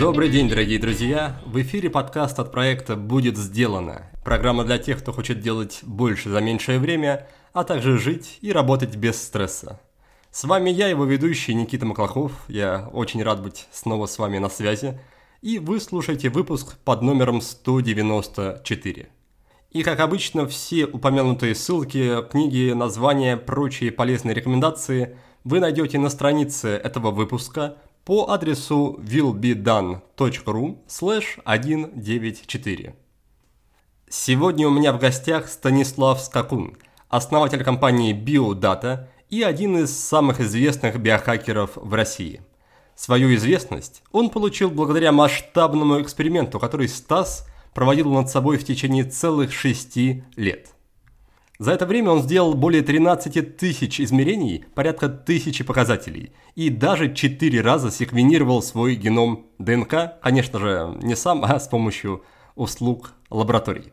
Добрый день, дорогие друзья! В эфире подкаст от проекта «Будет сделано». Программа для тех, кто хочет делать больше за меньшее время, а также жить и работать без стресса. С вами я, его ведущий Никита Маклахов. Я очень рад быть снова с вами на связи. И вы слушаете выпуск под номером 194. И, как обычно, все упомянутые ссылки, книги, названия, прочие полезные рекомендации вы найдете на странице этого выпуска по адресу willbedone.ru 194. Сегодня у меня в гостях Станислав Скакун, основатель компании BioData и один из самых известных биохакеров в России. Свою известность он получил благодаря масштабному эксперименту, который Стас – проводил над собой в течение целых шести лет. За это время он сделал более 13 тысяч измерений, порядка тысячи показателей, и даже четыре раза секвенировал свой геном ДНК, конечно же, не сам, а с помощью услуг лабораторий.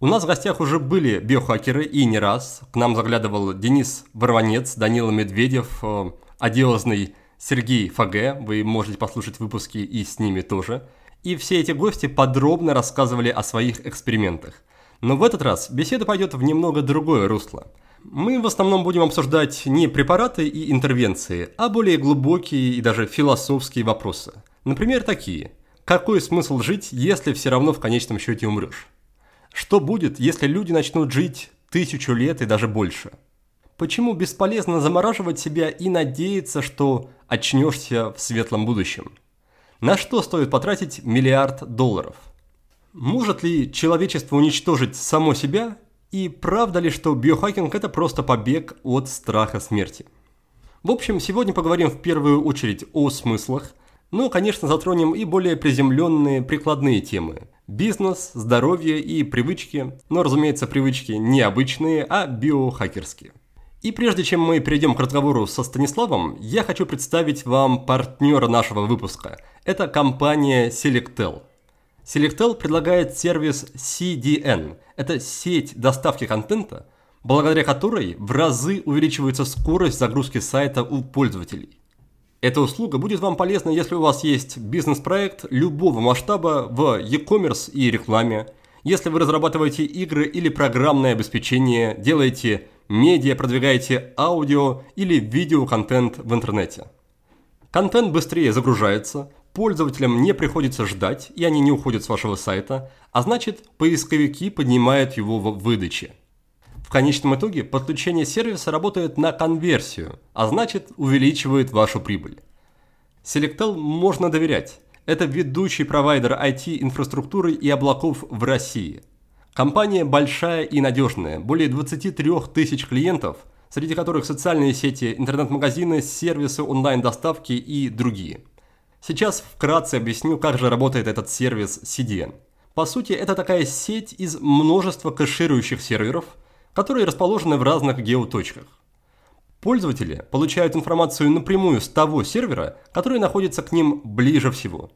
У нас в гостях уже были биохакеры и не раз. К нам заглядывал Денис Ворванец, Данила Медведев, э, одиозный Сергей Фаге. Вы можете послушать выпуски и с ними тоже – и все эти гости подробно рассказывали о своих экспериментах. Но в этот раз беседа пойдет в немного другое русло. Мы в основном будем обсуждать не препараты и интервенции, а более глубокие и даже философские вопросы. Например, такие. Какой смысл жить, если все равно в конечном счете умрешь? Что будет, если люди начнут жить тысячу лет и даже больше? Почему бесполезно замораживать себя и надеяться, что очнешься в светлом будущем? На что стоит потратить миллиард долларов? Может ли человечество уничтожить само себя? И правда ли, что биохакинг – это просто побег от страха смерти? В общем, сегодня поговорим в первую очередь о смыслах, но, конечно, затронем и более приземленные прикладные темы. Бизнес, здоровье и привычки, но, разумеется, привычки не обычные, а биохакерские. И прежде чем мы перейдем к разговору со Станиславом, я хочу представить вам партнера нашего выпуска. Это компания Selectel. Selectel предлагает сервис CDN. Это сеть доставки контента, благодаря которой в разы увеличивается скорость загрузки сайта у пользователей. Эта услуга будет вам полезна, если у вас есть бизнес-проект любого масштаба в e-commerce и рекламе, если вы разрабатываете игры или программное обеспечение, делаете медиа, продвигаете аудио или видеоконтент в интернете. Контент быстрее загружается, пользователям не приходится ждать, и они не уходят с вашего сайта, а значит, поисковики поднимают его в выдаче. В конечном итоге подключение сервиса работает на конверсию, а значит, увеличивает вашу прибыль. Selectel можно доверять. Это ведущий провайдер IT-инфраструктуры и облаков в России – Компания большая и надежная, более 23 тысяч клиентов, среди которых социальные сети, интернет-магазины, сервисы онлайн-доставки и другие. Сейчас вкратце объясню, как же работает этот сервис CDN. По сути, это такая сеть из множества кэширующих серверов, которые расположены в разных геоточках. Пользователи получают информацию напрямую с того сервера, который находится к ним ближе всего.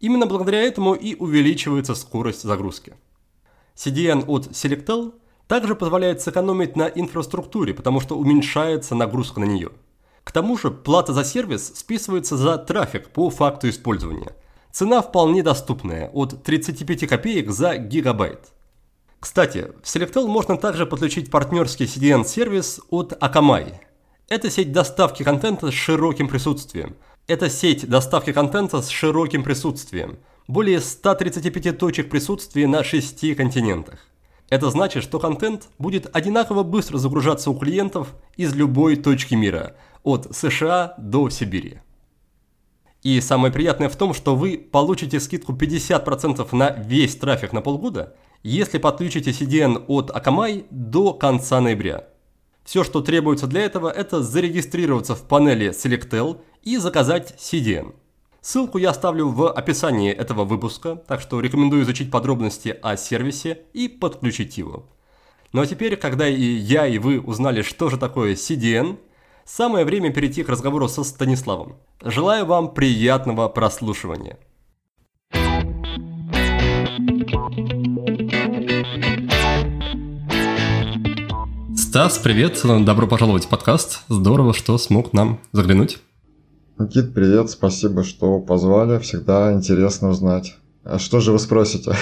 Именно благодаря этому и увеличивается скорость загрузки. CDN от Selectel также позволяет сэкономить на инфраструктуре, потому что уменьшается нагрузка на нее. К тому же плата за сервис списывается за трафик по факту использования. Цена вполне доступная, от 35 копеек за гигабайт. Кстати, в Selectel можно также подключить партнерский CDN-сервис от Akamai. Это сеть доставки контента с широким присутствием. Это сеть доставки контента с широким присутствием – более 135 точек присутствия на 6 континентах. Это значит, что контент будет одинаково быстро загружаться у клиентов из любой точки мира, от США до Сибири. И самое приятное в том, что вы получите скидку 50% на весь трафик на полгода, если подключите CDN от Akamai до конца ноября. Все, что требуется для этого, это зарегистрироваться в панели Selectel и заказать CDN. Ссылку я оставлю в описании этого выпуска, так что рекомендую изучить подробности о сервисе и подключить его. Ну а теперь, когда и я, и вы узнали, что же такое CDN, самое время перейти к разговору со Станиславом. Желаю вам приятного прослушивания. Стас, привет, добро пожаловать в подкаст. Здорово, что смог нам заглянуть. Никит, привет, спасибо, что позвали. Всегда интересно узнать. А что же вы спросите?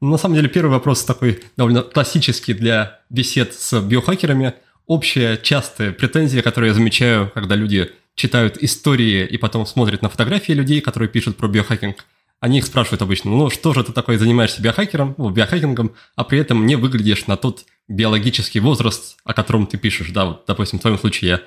На самом деле, первый вопрос такой довольно классический для бесед с биохакерами. Общая, частая претензия, которую я замечаю, когда люди читают истории и потом смотрят на фотографии людей, которые пишут про биохакинг. Они их спрашивают обычно, ну что же ты такой занимаешься биохакером, ну, биохакингом, а при этом не выглядишь на тот биологический возраст, о котором ты пишешь. Да, вот, допустим, в твоем случае я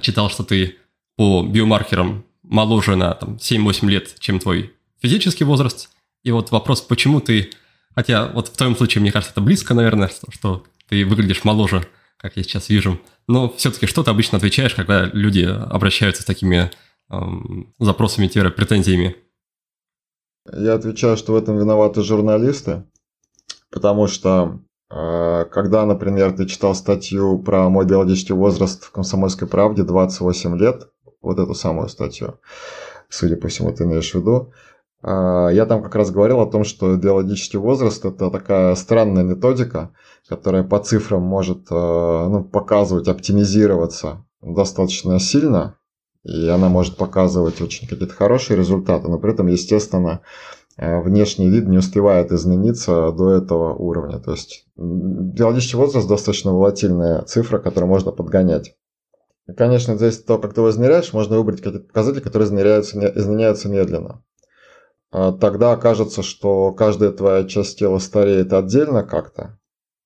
читал, что ты по биомаркерам моложе на там, 7-8 лет, чем твой физический возраст. И вот вопрос, почему ты, хотя вот в твоем случае, мне кажется, это близко, наверное, что, что ты выглядишь моложе, как я сейчас вижу. Но все-таки что ты обычно отвечаешь, когда люди обращаются с такими эм, запросами-претензиями? Я отвечаю, что в этом виноваты журналисты, потому что а, когда, например, ты читал статью про мой биологический возраст в «Комсомольской правде» 28 лет, вот эту самую статью, судя по всему, ты имеешь в виду, а, я там как раз говорил о том, что биологический возраст – это такая странная методика, которая по цифрам может а, ну, показывать, оптимизироваться достаточно сильно, и она может показывать очень какие-то хорошие результаты, но при этом, естественно, внешний вид не успевает измениться до этого уровня. То есть биологический возраст достаточно волатильная цифра, которую можно подгонять. И, конечно, здесь то, как ты его измеряешь, можно выбрать какие-то показатели, которые измеряются, изменяются медленно. А тогда окажется, что каждая твоя часть тела стареет отдельно как-то.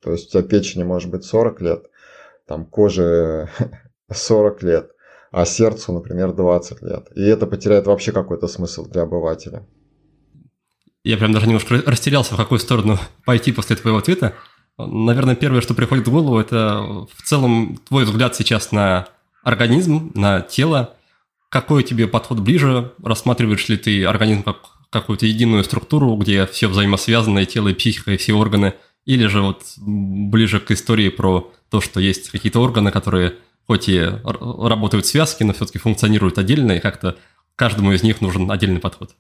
То есть у тебя печени может быть 40 лет, там кожи 40 лет, а сердцу, например, 20 лет. И это потеряет вообще какой-то смысл для обывателя. Я прям даже немножко растерялся, в какую сторону пойти после твоего ответа. Наверное, первое, что приходит в голову, это в целом твой взгляд сейчас на организм, на тело. Какой тебе подход ближе? Рассматриваешь ли ты организм как какую-то единую структуру, где все взаимосвязано, и тело, и психика, и все органы? Или же вот ближе к истории про то, что есть какие-то органы, которые хоть и работают в связке, но все-таки функционируют отдельно, и как-то каждому из них нужен отдельный подход?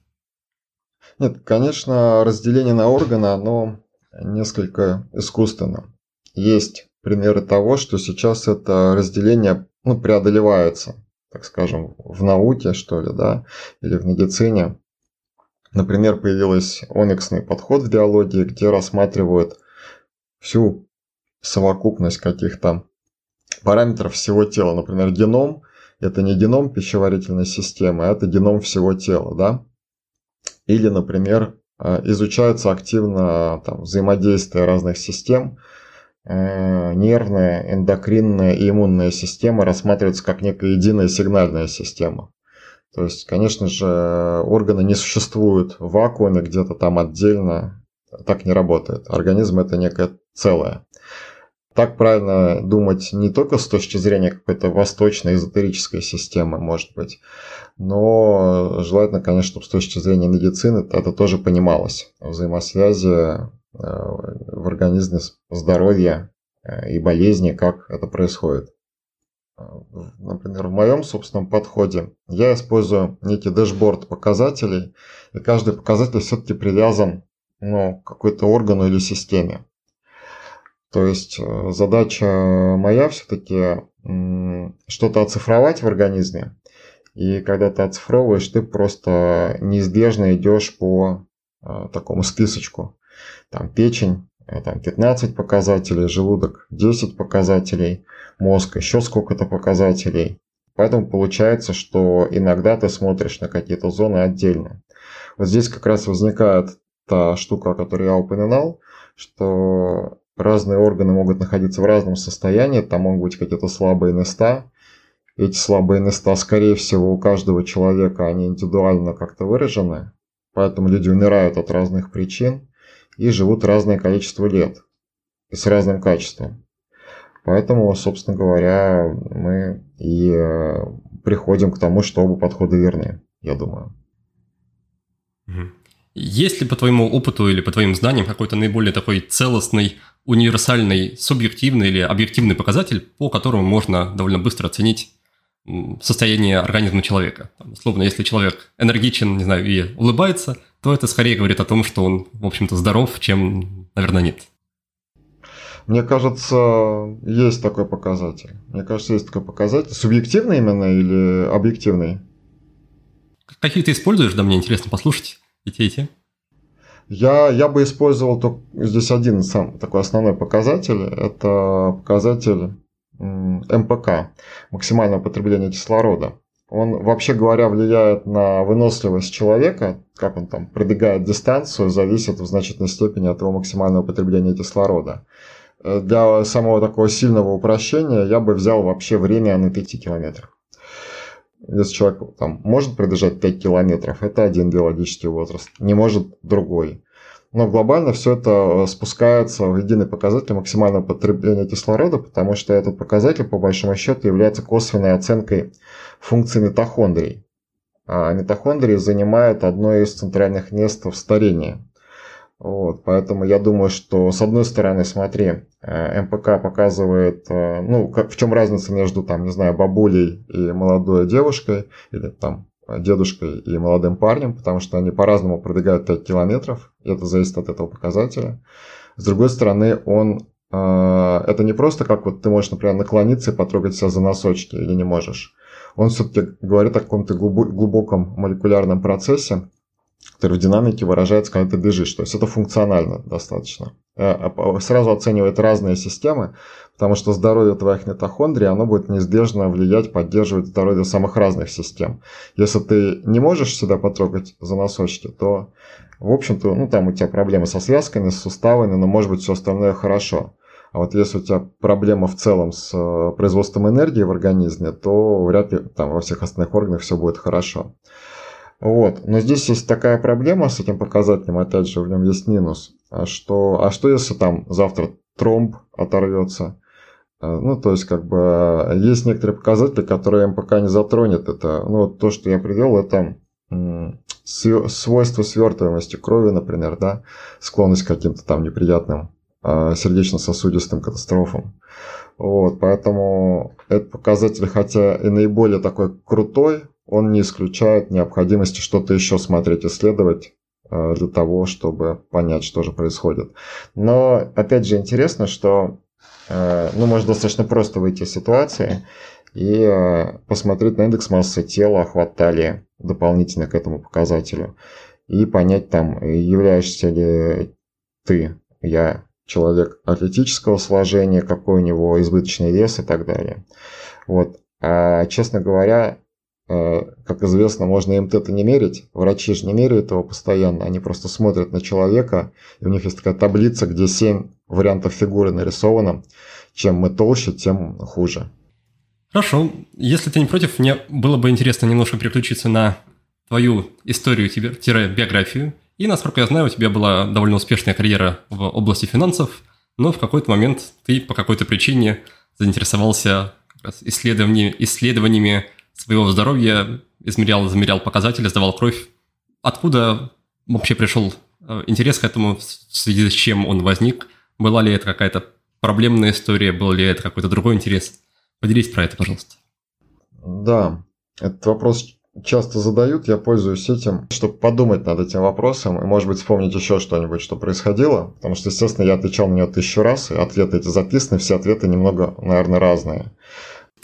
Нет, конечно, разделение на органы, оно несколько искусственно. Есть примеры того, что сейчас это разделение ну, преодолевается, так скажем, в науке, что ли, да, или в медицине. Например, появился ониксный подход в биологии, где рассматривают всю совокупность каких-то параметров всего тела. Например, геном – это не геном пищеварительной системы, а это геном всего тела, да. Или, например, э, изучаются активно там, взаимодействие разных систем, э, нервная, эндокринная и иммунная система рассматриваются как некая единая сигнальная система. То есть, конечно же, органы не существуют в вакууме где-то там отдельно, так не работает. Организм это некое целое. Так правильно думать не только с точки зрения какой-то восточной эзотерической системы, может быть, но желательно, конечно, чтобы с точки зрения медицины это тоже понималось. Взаимосвязи э, в организме здоровья э, и болезни, как это происходит. Например, в моем собственном подходе я использую некий дэшборд показателей, и каждый показатель все-таки привязан ну, к какой-то органу или системе. То есть э, задача моя все-таки что-то оцифровать в организме. И когда ты оцифровываешь, ты просто неизбежно идешь по э, такому списочку. Там печень, э, там 15 показателей, желудок 10 показателей, мозг еще сколько-то показателей. Поэтому получается, что иногда ты смотришь на какие-то зоны отдельно. Вот здесь как раз возникает та штука, о которой я упоминал, что разные органы могут находиться в разном состоянии, там могут быть какие-то слабые места. Эти слабые места, скорее всего, у каждого человека, они индивидуально как-то выражены, поэтому люди умирают от разных причин и живут разное количество лет и с разным качеством. Поэтому, собственно говоря, мы и э, приходим к тому, что оба подхода верны, я думаю. Есть ли по твоему опыту или по твоим знаниям какой-то наиболее такой целостный, универсальный, субъективный или объективный показатель, по которому можно довольно быстро оценить состояние организма человека? Словно, если человек энергичен, не знаю, и улыбается, то это скорее говорит о том, что он, в общем-то, здоров, чем, наверное, нет. Мне кажется, есть такой показатель. Мне кажется, есть такой показатель. Субъективный именно или объективный? Какие ты используешь? Да, мне интересно послушать и те. Я, я бы использовал только здесь один сам такой основной показатель. Это показатель МПК, максимальное потребление кислорода. Он, вообще говоря, влияет на выносливость человека, как он там пробегает дистанцию, зависит в значительной степени от его максимального потребления кислорода. Э, для самого такого сильного упрощения я бы взял вообще время на 5 километров. Если человек там, может пробежать 5 километров, это один биологический возраст, не может другой. Но глобально все это э, спускается в единый показатель максимального потребления кислорода, потому что этот показатель, по большому счету, является косвенной оценкой функции митохондрий. А митохондрии занимают одно из центральных мест в старении. Вот, поэтому я думаю, что с одной стороны, смотри, МПК показывает, э, ну, в чем разница между, там, не знаю, бабулей и молодой девушкой, или там дедушкой и молодым парнем, потому что они по-разному пробегают 5 километров, и это зависит от этого показателя. С другой стороны, он э, это не просто как вот ты можешь, например, наклониться и потрогать себя за носочки или не можешь. Он все-таки говорит о каком-то глубоком молекулярном процессе, который в динамике выражается, когда ты бежишь. То есть это функционально достаточно. Э, а сразу оценивает разные системы, потому что здоровье твоих митохондрий, оно будет неизбежно влиять, поддерживать здоровье самых разных систем. Если ты не можешь себя потрогать за носочки, то, в общем-то, ну, там у тебя проблемы со связками, с суставами, но, может быть, все остальное хорошо. А вот если у тебя проблема в целом с э, производством энергии в организме, то вряд ли там во всех остальных органах все будет хорошо. Вот. Но здесь есть такая проблема с этим показателем, опять же, в нем есть минус. А что, а что если там завтра тромб оторвется? А, ну, то есть, как бы, есть некоторые показатели, которые МПК не затронет. Это, ну, вот то, что я привел, это свойства свертываемости крови, например, да, склонность к каким-то там неприятным а, сердечно-сосудистым катастрофам. Вот, поэтому этот показатель, хотя и наиболее такой крутой, он не исключает необходимости что-то еще смотреть, исследовать э, для того, чтобы понять, что же происходит. Но, опять же, интересно, что э, ну, можно достаточно просто выйти из ситуации и э, посмотреть на индекс массы тела, охват талии дополнительно к этому показателю и понять там, являешься ли ты, я, человек атлетического сложения, какой у него избыточный вес и так далее. Вот. А, честно говоря, как известно, можно МТ-то не мерить. Врачи же не меряют его постоянно. Они просто смотрят на человека. И у них есть такая таблица, где 7 вариантов фигуры нарисовано. Чем мы толще, тем хуже. Хорошо. Если ты не против, мне было бы интересно немножко переключиться на твою историю-биографию. И, насколько я знаю, у тебя была довольно успешная карьера в области финансов, но в какой-то момент ты по какой-то причине заинтересовался исследованиями, исследованиями своего здоровья, измерял, замерял показатели, сдавал кровь. Откуда вообще пришел э, интерес к этому, в связи с чем он возник? Была ли это какая-то проблемная история, был ли это какой-то другой интерес? Поделись про это, пожалуйста. Да, этот вопрос часто задают, я пользуюсь этим, чтобы подумать над этим вопросом и, может быть, вспомнить еще что-нибудь, что происходило, потому что, естественно, я отвечал на него тысячу раз, и ответы эти записаны, все ответы немного, наверное, разные.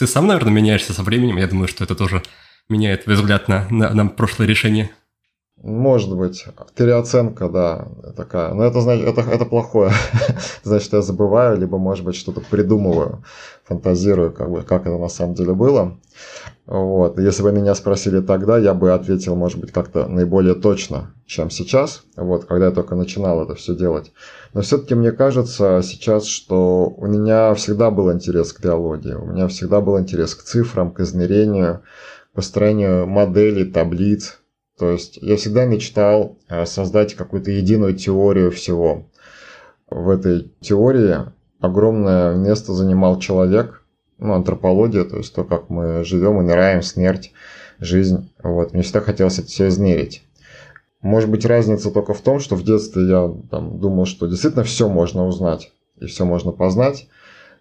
Ты сам, наверное, меняешься со временем. Я думаю, что это тоже меняет твой взгляд на, на, на прошлое решение. Может быть. Переоценка, да, такая. Но это, значит, это, это плохое. значит, я забываю, либо, может быть, что-то придумываю, фантазирую, как, бы, как это на самом деле было. Вот. Если бы меня спросили тогда, я бы ответил, может быть, как-то наиболее точно, чем сейчас, вот, когда я только начинал это все делать. Но все-таки мне кажется сейчас, что у меня всегда был интерес к биологии, у меня всегда был интерес к цифрам, к измерению, к построению моделей, таблиц. То есть я всегда мечтал э, создать какую-то единую теорию всего. В этой теории огромное место занимал человек, ну, антропология, то есть то, как мы живем, умираем, смерть, жизнь. Вот. Мне всегда хотелось это все измерить. Может быть, разница только в том, что в детстве я там, думал, что действительно все можно узнать и все можно познать.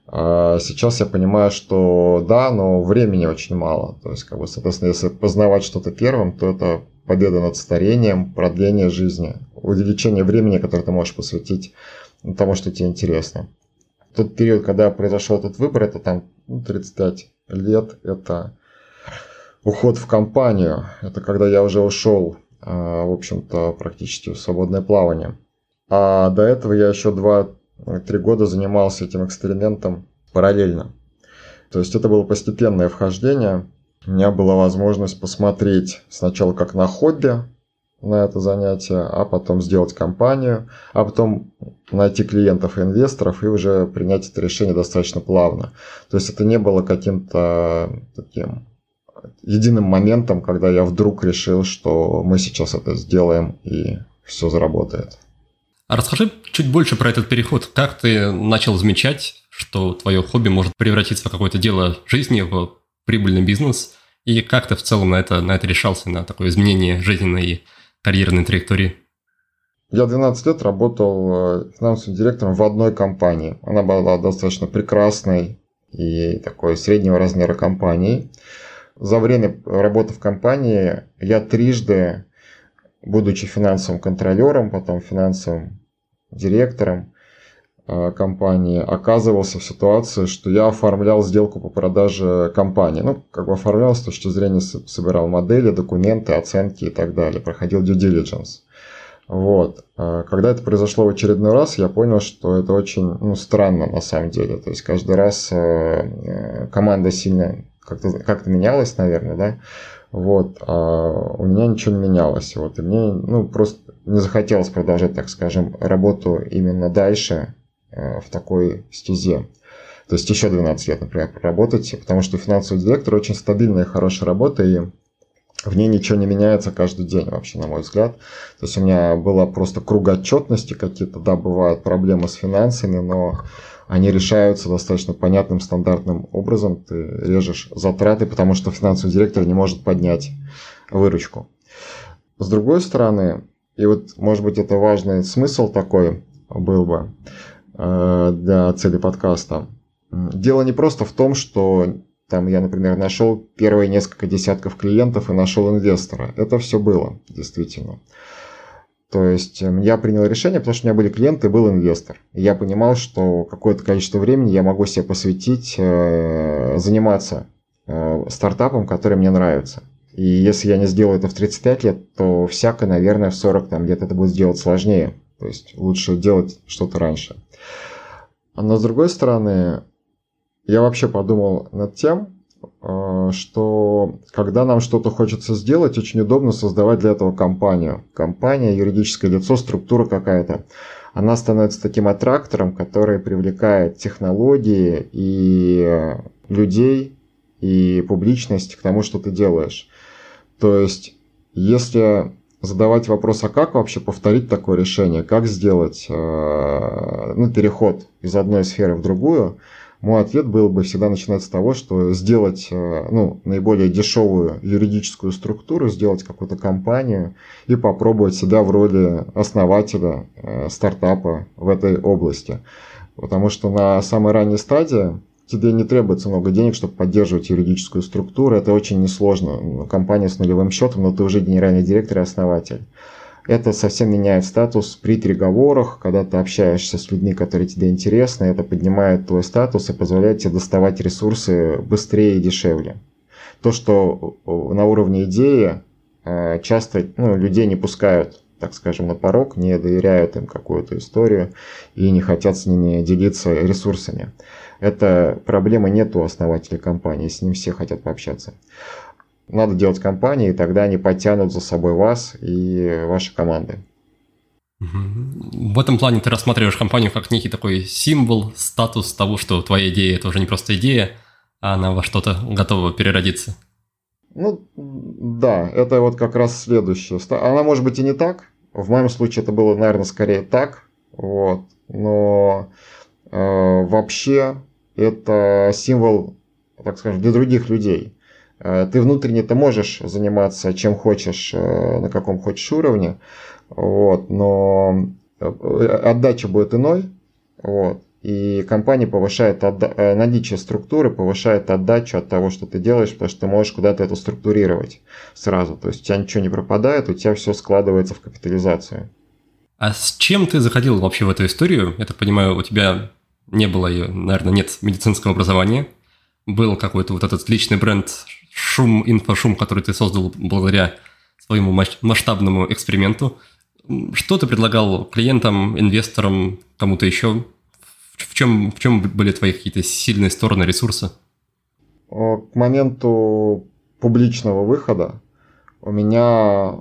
А сейчас я понимаю, что да, но времени очень мало. То есть, как бы, соответственно, если познавать что-то первым, то это победа над старением, продление жизни, увеличение времени, которое ты можешь посвятить тому, что тебе интересно. тот период, когда произошел этот выбор, это там ну, 35 лет, это уход в компанию. Это когда я уже ушел, в общем-то, практически в свободное плавание. А до этого я еще 2-3 года занимался этим экспериментом параллельно. То есть это было постепенное вхождение. У меня была возможность посмотреть сначала как на хобби на это занятие, а потом сделать компанию, а потом найти клиентов и инвесторов и уже принять это решение достаточно плавно. То есть это не было каким-то таким единым моментом, когда я вдруг решил, что мы сейчас это сделаем и все заработает. А расскажи чуть больше про этот переход. Как ты начал замечать, что твое хобби может превратиться в какое-то дело жизни, в прибыльный бизнес? И как ты в целом на это, на это решался, на такое изменение жизненной и карьерной траектории? Я 12 лет работал э, финансовым директором в одной компании. Она была достаточно прекрасной и такой среднего размера компанией. За время работы в компании я трижды, будучи финансовым контролером, потом финансовым директором э, компании оказывался в ситуации, что я оформлял сделку по продаже компании. Ну, как бы оформлял с точки зрения, собирал модели, документы, оценки и так далее, проходил due diligence. Вот. Э, когда это произошло в очередной раз, я понял, что это очень ну, странно на самом деле. То есть каждый раз э, команда сильно как-то как менялась, наверное, да. Вот, а у меня ничего не менялось. Вот, и мне, ну, просто не захотелось продолжать, так скажем, работу именно дальше э, в такой стезе. То есть еще 12 лет, например, проработать, потому что финансовый директор очень стабильная и хорошая работа, и в ней ничего не меняется каждый день вообще, на мой взгляд. То есть у меня была просто кругоотчетности какие-то, да, бывают проблемы с финансами, но они решаются достаточно понятным стандартным образом. Ты режешь затраты, потому что финансовый директор не может поднять выручку. С другой стороны, и вот, может быть, это важный смысл такой был бы э, для цели подкаста. Дело не просто в том, что там я, например, нашел первые несколько десятков клиентов и нашел инвестора. Это все было, действительно. То есть эм, я принял решение, потому что у меня были клиенты был инвестор. И я понимал, что какое-то количество времени я могу себе посвятить, э, заниматься э, стартапом, который мне нравится. И если я не сделаю это в 35 лет, то всяко, наверное, в 40 там где-то это будет сделать сложнее. То есть лучше делать что-то раньше. Но с другой стороны, я вообще подумал над тем, что когда нам что-то хочется сделать, очень удобно создавать для этого компанию. Компания, юридическое лицо, структура какая-то. Она становится таким аттрактором, который привлекает технологии и людей, и публичность к тому, что ты делаешь. То есть, если задавать вопрос, а как вообще повторить такое решение, как сделать э, ну, переход из одной сферы в другую, мой ответ был бы всегда начинать с того, что сделать э, ну, наиболее дешевую юридическую структуру, сделать какую-то компанию и попробовать себя в роли основателя э, стартапа в этой области. Потому что на самой ранней стадии тебе не требуется много денег, чтобы поддерживать юридическую структуру. Это очень несложно. Компания с нулевым счетом, но ты уже генеральный директор и основатель. Это совсем меняет статус при переговорах, когда ты общаешься с людьми, которые тебе интересны. Это поднимает твой статус и позволяет тебе доставать ресурсы быстрее и дешевле. То, что на уровне идеи э, часто ну, людей не пускают так скажем, на порог, не доверяют им какую-то историю и не хотят с ними делиться ресурсами. Это проблемы нет у основателей компании, с ним все хотят пообщаться. Надо делать компании, и тогда они подтянут за собой вас и ваши команды. В этом плане ты рассматриваешь компанию как некий такой символ, статус того, что твоя идея это уже не просто идея, а она во что-то готова переродиться. Ну, да, это вот как раз следующее. Она может быть и не так. В моем случае это было, наверное, скорее так. Вот. Но э, вообще это символ, так скажем, для других людей. Э, ты внутренне-то можешь заниматься чем хочешь, э, на каком хочешь уровне, вот, но э, отдача будет иной, вот, и компания повышает отда- наличие структуры, повышает отдачу от того, что ты делаешь, потому что ты можешь куда-то это структурировать сразу. То есть у тебя ничего не пропадает, у тебя все складывается в капитализацию. А с чем ты заходил вообще в эту историю? Я так понимаю, у тебя не было, наверное, нет медицинского образования, был какой-то вот этот личный бренд шум, инфошум, который ты создал благодаря своему масштабному эксперименту. Что ты предлагал клиентам, инвесторам, кому-то еще? В чем, в чем были твои какие-то сильные стороны, ресурсы? К моменту публичного выхода у меня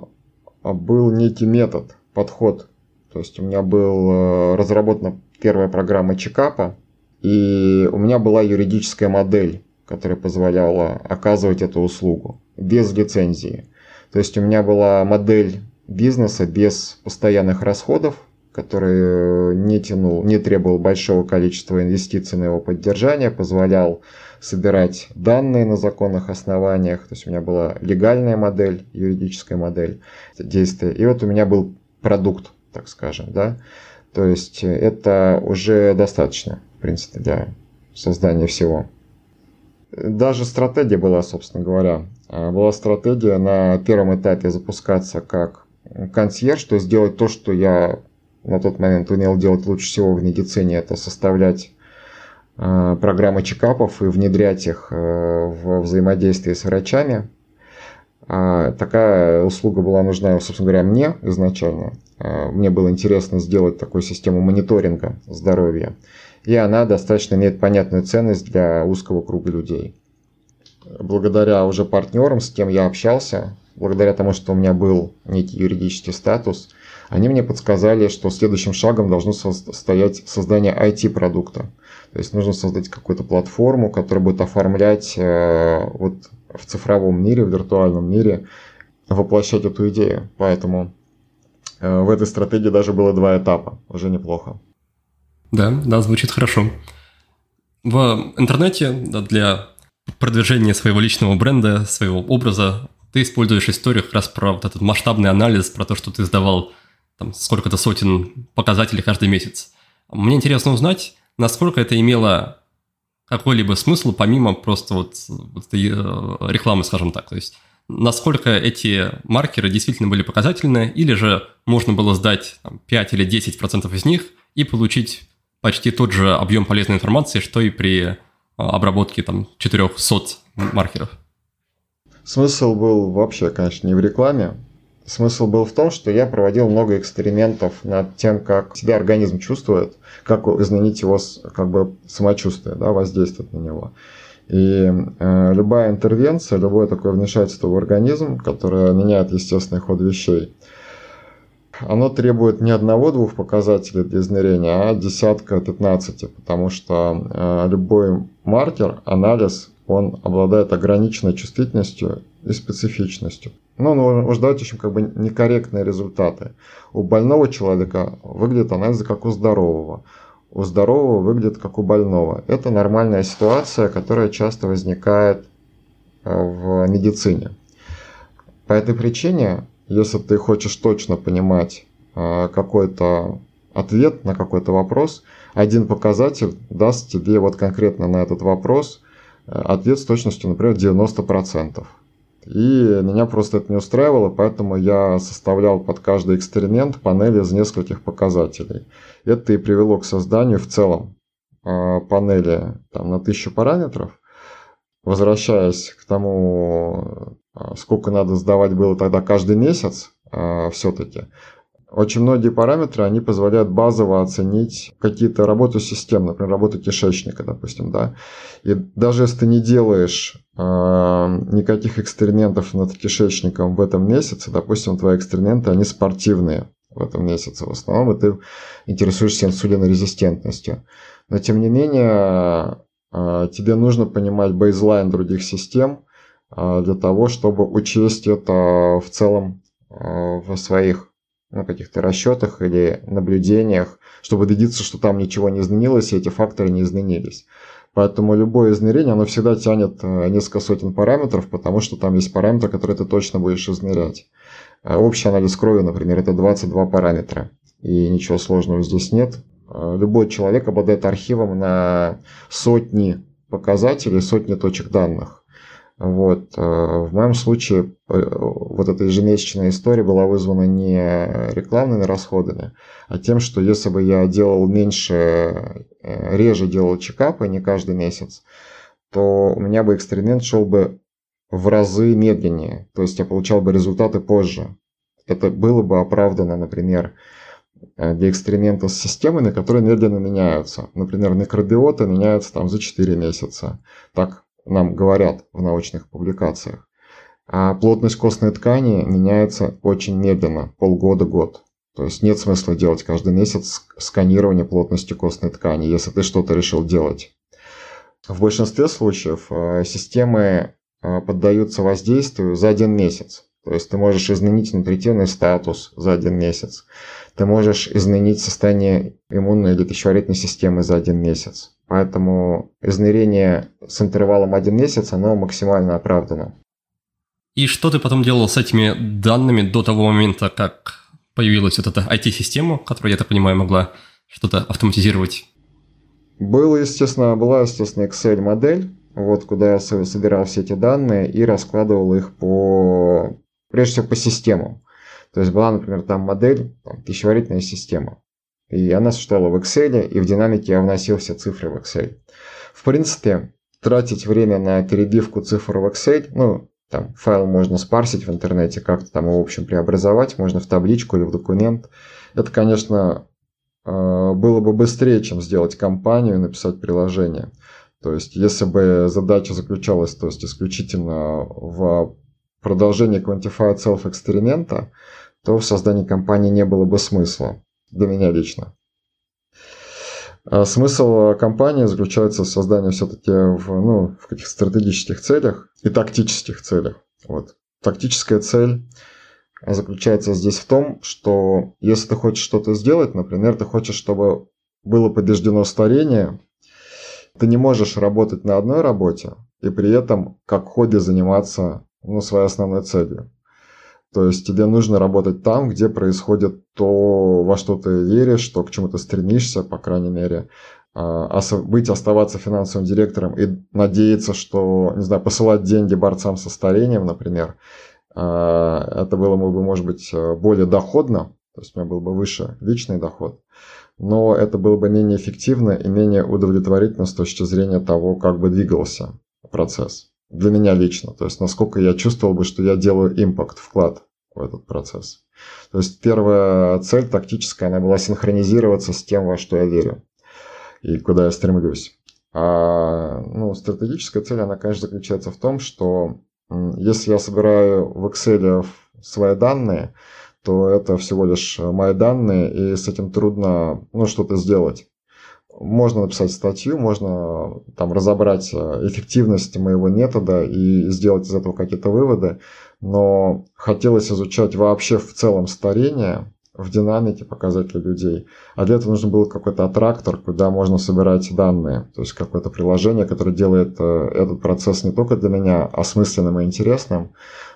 был некий метод, подход. То есть у меня был э, разработана первая программа чекапа, и у меня была юридическая модель, которая позволяла оказывать эту услугу без лицензии. То есть у меня была модель бизнеса без постоянных расходов, который не тянул, не требовал большого количества инвестиций на его поддержание, позволял собирать данные на законных основаниях. То есть у меня была легальная модель, юридическая модель действия. И вот у меня был продукт, так скажем, да. То есть это уже достаточно, в принципе, для создания всего. Даже стратегия была, собственно говоря. А, была стратегия на первом этапе запускаться как консьерж, то есть сделать то, что я на тот момент умел делать лучше всего в медицине, это составлять э, программы чекапов и внедрять их э, в взаимодействие с врачами. А такая услуга была нужна, собственно говоря, мне изначально. А, мне было интересно сделать такую систему мониторинга здоровья. И она достаточно имеет понятную ценность для узкого круга людей. Благодаря уже партнерам, с кем я общался, благодаря тому, что у меня был некий юридический статус, они мне подсказали, что следующим шагом должно стоять создание IT-продукта. То есть нужно создать какую-то платформу, которая будет оформлять э, вот в цифровом мире, в виртуальном мире, воплощать эту идею. Поэтому э, в этой стратегии даже было два этапа. Уже неплохо. Да, да, звучит хорошо. В интернете да, для продвижения своего личного бренда, своего образа, ты используешь историю как раз про вот этот масштабный анализ, про то, что ты сдавал там, сколько-то сотен показателей каждый месяц. Мне интересно узнать, насколько это имело какой-либо смысл, помимо просто вот, вот э, рекламы, скажем так. То есть насколько эти маркеры действительно были показательны, или же можно было сдать там, 5 или 10% из них и получить почти тот же объем полезной информации, что и при э, обработке там, 400 маркеров. Смысл был вообще, конечно, не в рекламе, Смысл был в том, что я проводил много экспериментов над тем, как себя организм чувствует, как изменить его как бы самочувствие, да, воздействовать на него. И э, любая интервенция, любое такое вмешательство в организм, которое меняет естественный ход вещей, оно требует не одного-двух показателей для измерения, а десятка-пятнадцати, потому что э, любой маркер, анализ, он обладает ограниченной чувствительностью и специфичностью. Но он может давать очень как бы некорректные результаты. У больного человека выглядит анализы как у здорового. У здорового выглядит как у больного. Это нормальная ситуация, которая часто возникает э, в медицине. По этой причине, если ты хочешь точно понимать э, какой-то ответ на какой-то вопрос, один показатель даст тебе вот конкретно на этот вопрос э, ответ с точностью, например, 90%. И меня просто это не устраивало, поэтому я составлял под каждый эксперимент панель из нескольких показателей. Это и привело к созданию в целом э, панели там, на тысячу параметров. Возвращаясь к тому, сколько надо сдавать было тогда каждый месяц, э, все-таки, очень многие параметры, они позволяют базово оценить какие-то работу систем, например, работу кишечника, допустим, да. И даже если ты не делаешь э, никаких экспериментов над кишечником в этом месяце, допустим, твои эксперименты, они спортивные в этом месяце в основном, и ты интересуешься инсулинорезистентностью. Но тем не менее, э, тебе нужно понимать бейзлайн других систем для того, чтобы учесть это в целом э, в своих на каких-то расчетах или наблюдениях, чтобы убедиться, что там ничего не изменилось и эти факторы не изменились. Поэтому любое измерение, оно всегда тянет э, несколько сотен параметров, потому что там есть параметры, которые ты точно будешь измерять. Общий анализ крови, например, это 22 параметра. И ничего сложного здесь нет. Любой человек обладает архивом на сотни показателей, сотни точек данных. Вот. В моем случае вот эта ежемесячная история была вызвана не рекламными расходами, а тем, что если бы я делал меньше, реже делал чекапы, не каждый месяц, то у меня бы эксперимент шел бы в разы медленнее. То есть я получал бы результаты позже. Это было бы оправдано, например, э, для эксперимента с системами, которые медленно меняются. Например, микробиоты меняются там за 4 месяца. Так нам говорят в научных публикациях. А плотность костной ткани меняется очень медленно, полгода-год. То есть нет смысла делать каждый месяц сканирование плотности костной ткани, если ты что-то решил делать. В большинстве случаев э, системы э, поддаются воздействию за один месяц. То есть ты можешь изменить нутритивный статус за один месяц. Ты можешь изменить состояние иммунной или пищеварительной системы за один месяц. Поэтому измерение с интервалом один месяц, оно максимально оправдано. И что ты потом делал с этими данными до того момента, как появилась вот эта IT-система, которая, я так понимаю, могла что-то автоматизировать? Было, естественно, была, естественно, Excel-модель, вот куда я собирал все эти данные и раскладывал их по, прежде всего, по системам. То есть была, например, там модель, там, пищеварительная система. И она существовала в Excel, и в динамике я вносил все цифры в Excel. В принципе, тратить время на перебивку цифр в Excel, ну, там файл можно спарсить в интернете, как-то там в общем, преобразовать, можно в табличку или в документ. Это, конечно, а, было бы быстрее, чем сделать кампанию и написать приложение. То есть, если бы задача заключалась то есть, исключительно в продолжении Quantified Self эксперимента, то в создании кампании не было бы смысла. Для меня лично. А смысл кампании заключается в создании все-таки в, ну, в каких-то стратегических целях и тактических целях. Вот. Тактическая цель заключается здесь в том, что если ты хочешь что-то сделать, например, ты хочешь, чтобы было побеждено старение, ты не можешь работать на одной работе и при этом как хобби заниматься ну, своей основной целью. То есть тебе нужно работать там, где происходит то, во что ты веришь, то, к чему ты стремишься, по крайней мере. А быть, оставаться финансовым директором и надеяться, что, не знаю, посылать деньги борцам со старением, например, а, это было бы, может быть, э, более доходно, то есть у меня был бы выше личный доход, но это было бы менее эффективно и менее удовлетворительно с точки зрения того, как бы двигался процесс. Для меня лично, то есть насколько я чувствовал бы, что я делаю импакт, вклад в этот процесс. То есть первая цель тактическая, она была синхронизироваться с тем, во что я верю и куда я стремлюсь. А ну, стратегическая цель, она, конечно, заключается в том, что если я собираю в Excel свои данные, то это всего лишь мои данные, и с этим трудно ну, что-то сделать. Можно написать статью, можно там разобрать э, эффективность моего метода и сделать из этого какие-то выводы, но хотелось изучать вообще в целом старение, в динамике показателей людей. А для этого нужен был какой-то аттрактор, куда можно собирать данные. То есть какое-то приложение, которое делает э, этот процесс не только для меня осмысленным и интересным,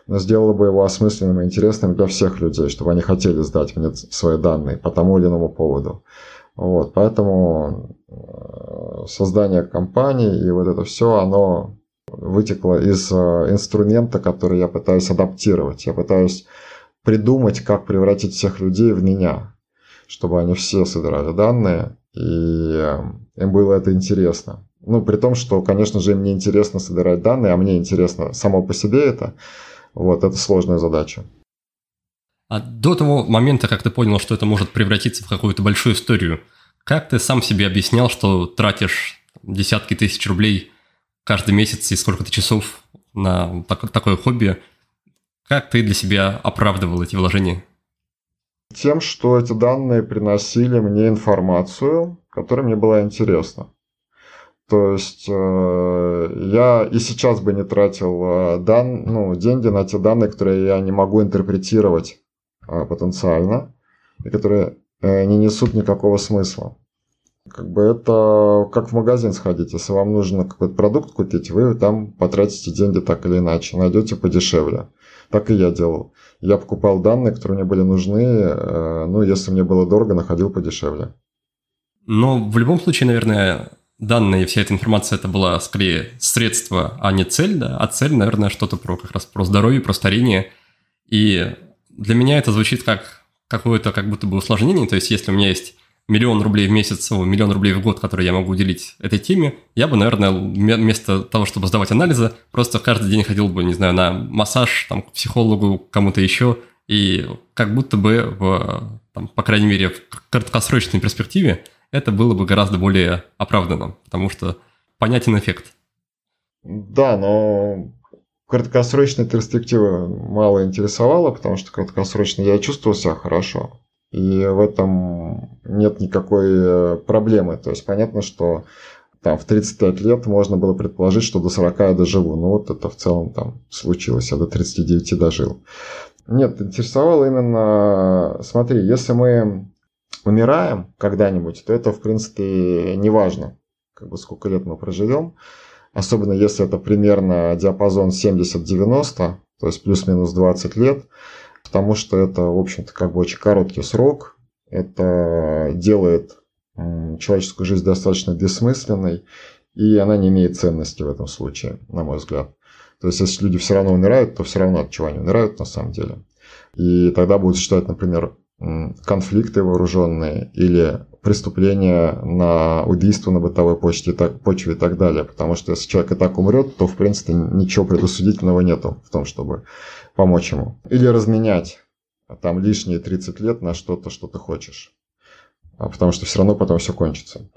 но сделало бы его осмысленным и интересным для всех людей, чтобы они хотели сдать мне свои данные по тому или иному поводу. Вот, поэтому э, создание компании и вот это все, оно вытекло из э, инструмента, который я пытаюсь адаптировать. Я пытаюсь придумать, как превратить всех людей в меня, чтобы они все собирали данные, и эм, им было это интересно. Ну, при том, что, конечно же, им не интересно собирать данные, а мне интересно само по себе это. Вот, это сложная задача. А до того момента, как ты понял, что это может превратиться в какую-то большую историю, как ты сам себе объяснял, что тратишь десятки тысяч рублей каждый месяц и сколько-то часов на такое хобби, как ты для себя оправдывал эти вложения? Тем, что эти данные приносили мне информацию, которая мне была интересна. То есть э, я и сейчас бы не тратил э, дан, ну, деньги на те данные, которые я не могу интерпретировать потенциально, и которые э, не несут никакого смысла. Как бы это как в магазин сходить. Если вам нужно какой-то продукт купить, вы там потратите деньги так или иначе, найдете подешевле. Так и я делал. Я покупал данные, которые мне были нужны. Э, ну, если мне было дорого, находил подешевле. Но в любом случае, наверное, данные, вся эта информация, это была скорее средство, а не цель, да, а цель, наверное, что-то про как раз про здоровье, про старение. И для меня это звучит как какое-то как будто бы усложнение, то есть если у меня есть миллион рублей в месяц, миллион рублей в год, который я могу уделить этой теме, я бы, наверное, вместо того, чтобы сдавать анализы, просто каждый день ходил бы, не знаю, на массаж, там, к психологу, кому-то еще, и как будто бы, в, там, по крайней мере, в краткосрочной перспективе это было бы гораздо более оправданно, потому что понятен эффект. Да, но краткосрочная перспектива мало интересовала, потому что краткосрочно я чувствовал себя хорошо. И в этом нет никакой э, проблемы. То есть понятно, что там в 35 лет можно было предположить, что до 40 я доживу. Ну вот это в целом там случилось, я до 39 дожил. Нет, интересовало именно, смотри, если мы умираем когда-нибудь, то это, в принципе, не важно, как бы сколько лет мы проживем. Особенно если это примерно диапазон 70-90, то есть плюс-минус 20 лет, потому что это, в общем-то, как бы очень короткий срок. Это делает человеческую жизнь достаточно бессмысленной, и она не имеет ценности в этом случае, на мой взгляд. То есть, если люди все равно умирают, то все равно от чего они умирают на самом деле. И тогда будут считать, например, конфликты вооруженные или преступления на убийство на бытовой почте, так, почве и так далее. Потому что если человек и так умрет, то в принципе ничего предосудительного нету в том, чтобы помочь ему. Или разменять там лишние 30 лет на что-то, что ты хочешь. А потому что все равно потом все кончится.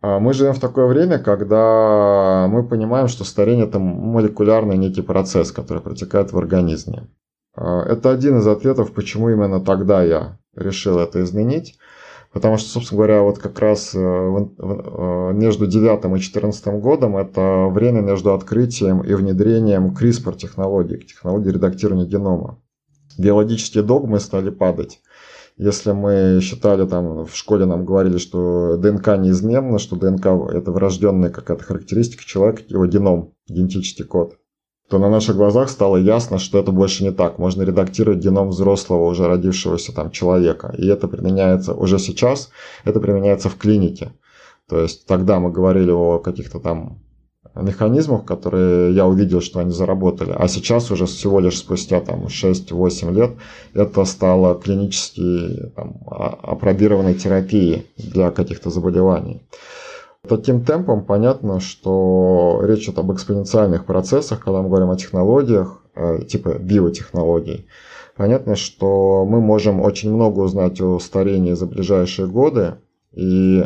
А мы живем в такое время, когда мы понимаем, что старение это молекулярный некий процесс, который протекает в организме. А, это один из ответов, почему именно тогда я решил это изменить. Потому что, собственно говоря, вот как раз э, э, между 9 и 14 годом это время между открытием и внедрением CRISPR технологий, технологии редактирования генома. Биологические догмы стали падать. Если мы считали там в школе нам говорили, что ДНК неизменна, что ДНК это врожденная какая-то характеристика человека, его геном, генетический код то на наших глазах стало ясно, что это больше не так. Можно редактировать геном взрослого, уже родившегося там человека. И это применяется уже сейчас, это применяется в клинике. То есть тогда мы говорили о каких-то там механизмах, которые я увидел, что они заработали. А сейчас уже всего лишь спустя там 6-8 лет это стало клинически там, апробированной терапией для каких-то заболеваний. Таким темпом понятно, что речь идет об экспоненциальных процессах, когда мы говорим о технологиях, э, типа биотехнологий. Понятно, что мы можем очень много узнать о старении за ближайшие годы, и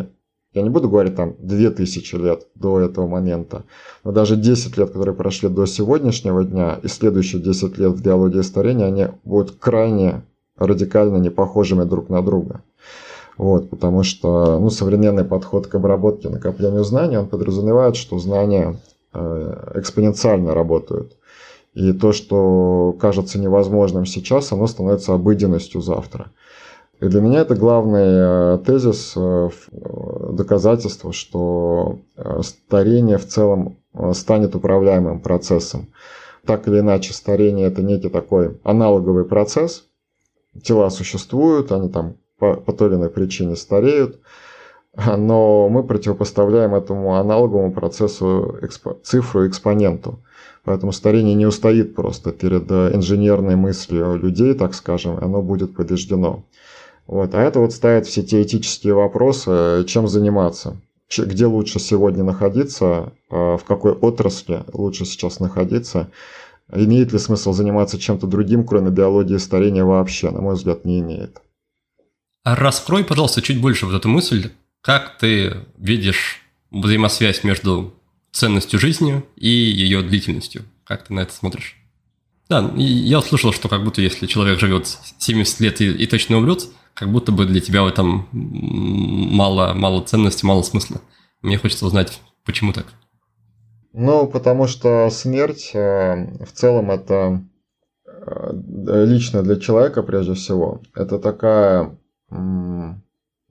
я не буду говорить там 2000 лет до этого момента, но даже 10 лет, которые прошли до сегодняшнего дня, и следующие 10 лет в биологии старения, они будут крайне радикально не похожими друг на друга. Вот, потому что ну, современный подход к обработке, накоплению знаний, он подразумевает, что знания э, экспоненциально работают. И то, что кажется невозможным сейчас, оно становится обыденностью завтра. И для меня это главный э, тезис, э, доказательство, что старение в целом станет управляемым процессом. Так или иначе, старение это некий такой аналоговый процесс. Тела существуют, они там по, по той или иной причине стареют, но мы противопоставляем этому аналоговому процессу экспо, цифру экспоненту. Поэтому старение не устоит просто перед инженерной мыслью людей, так скажем, оно будет побеждено. Вот. А это вот ставит все те этические вопросы, чем заниматься, где лучше сегодня находиться, а, в какой отрасли лучше сейчас находиться, имеет ли смысл заниматься чем-то другим, кроме биологии старения вообще, на мой взгляд, не имеет. Раскрой, пожалуйста, чуть больше вот эту мысль. Как ты видишь взаимосвязь между ценностью жизни и ее длительностью? Как ты на это смотришь? Да, я услышал, что как будто если человек живет 70 лет и, и точно умрет, как будто бы для тебя в этом мало, мало ценности, мало смысла. Мне хочется узнать, почему так. Ну, потому что смерть э, в целом это э, лично для человека прежде всего. Это такая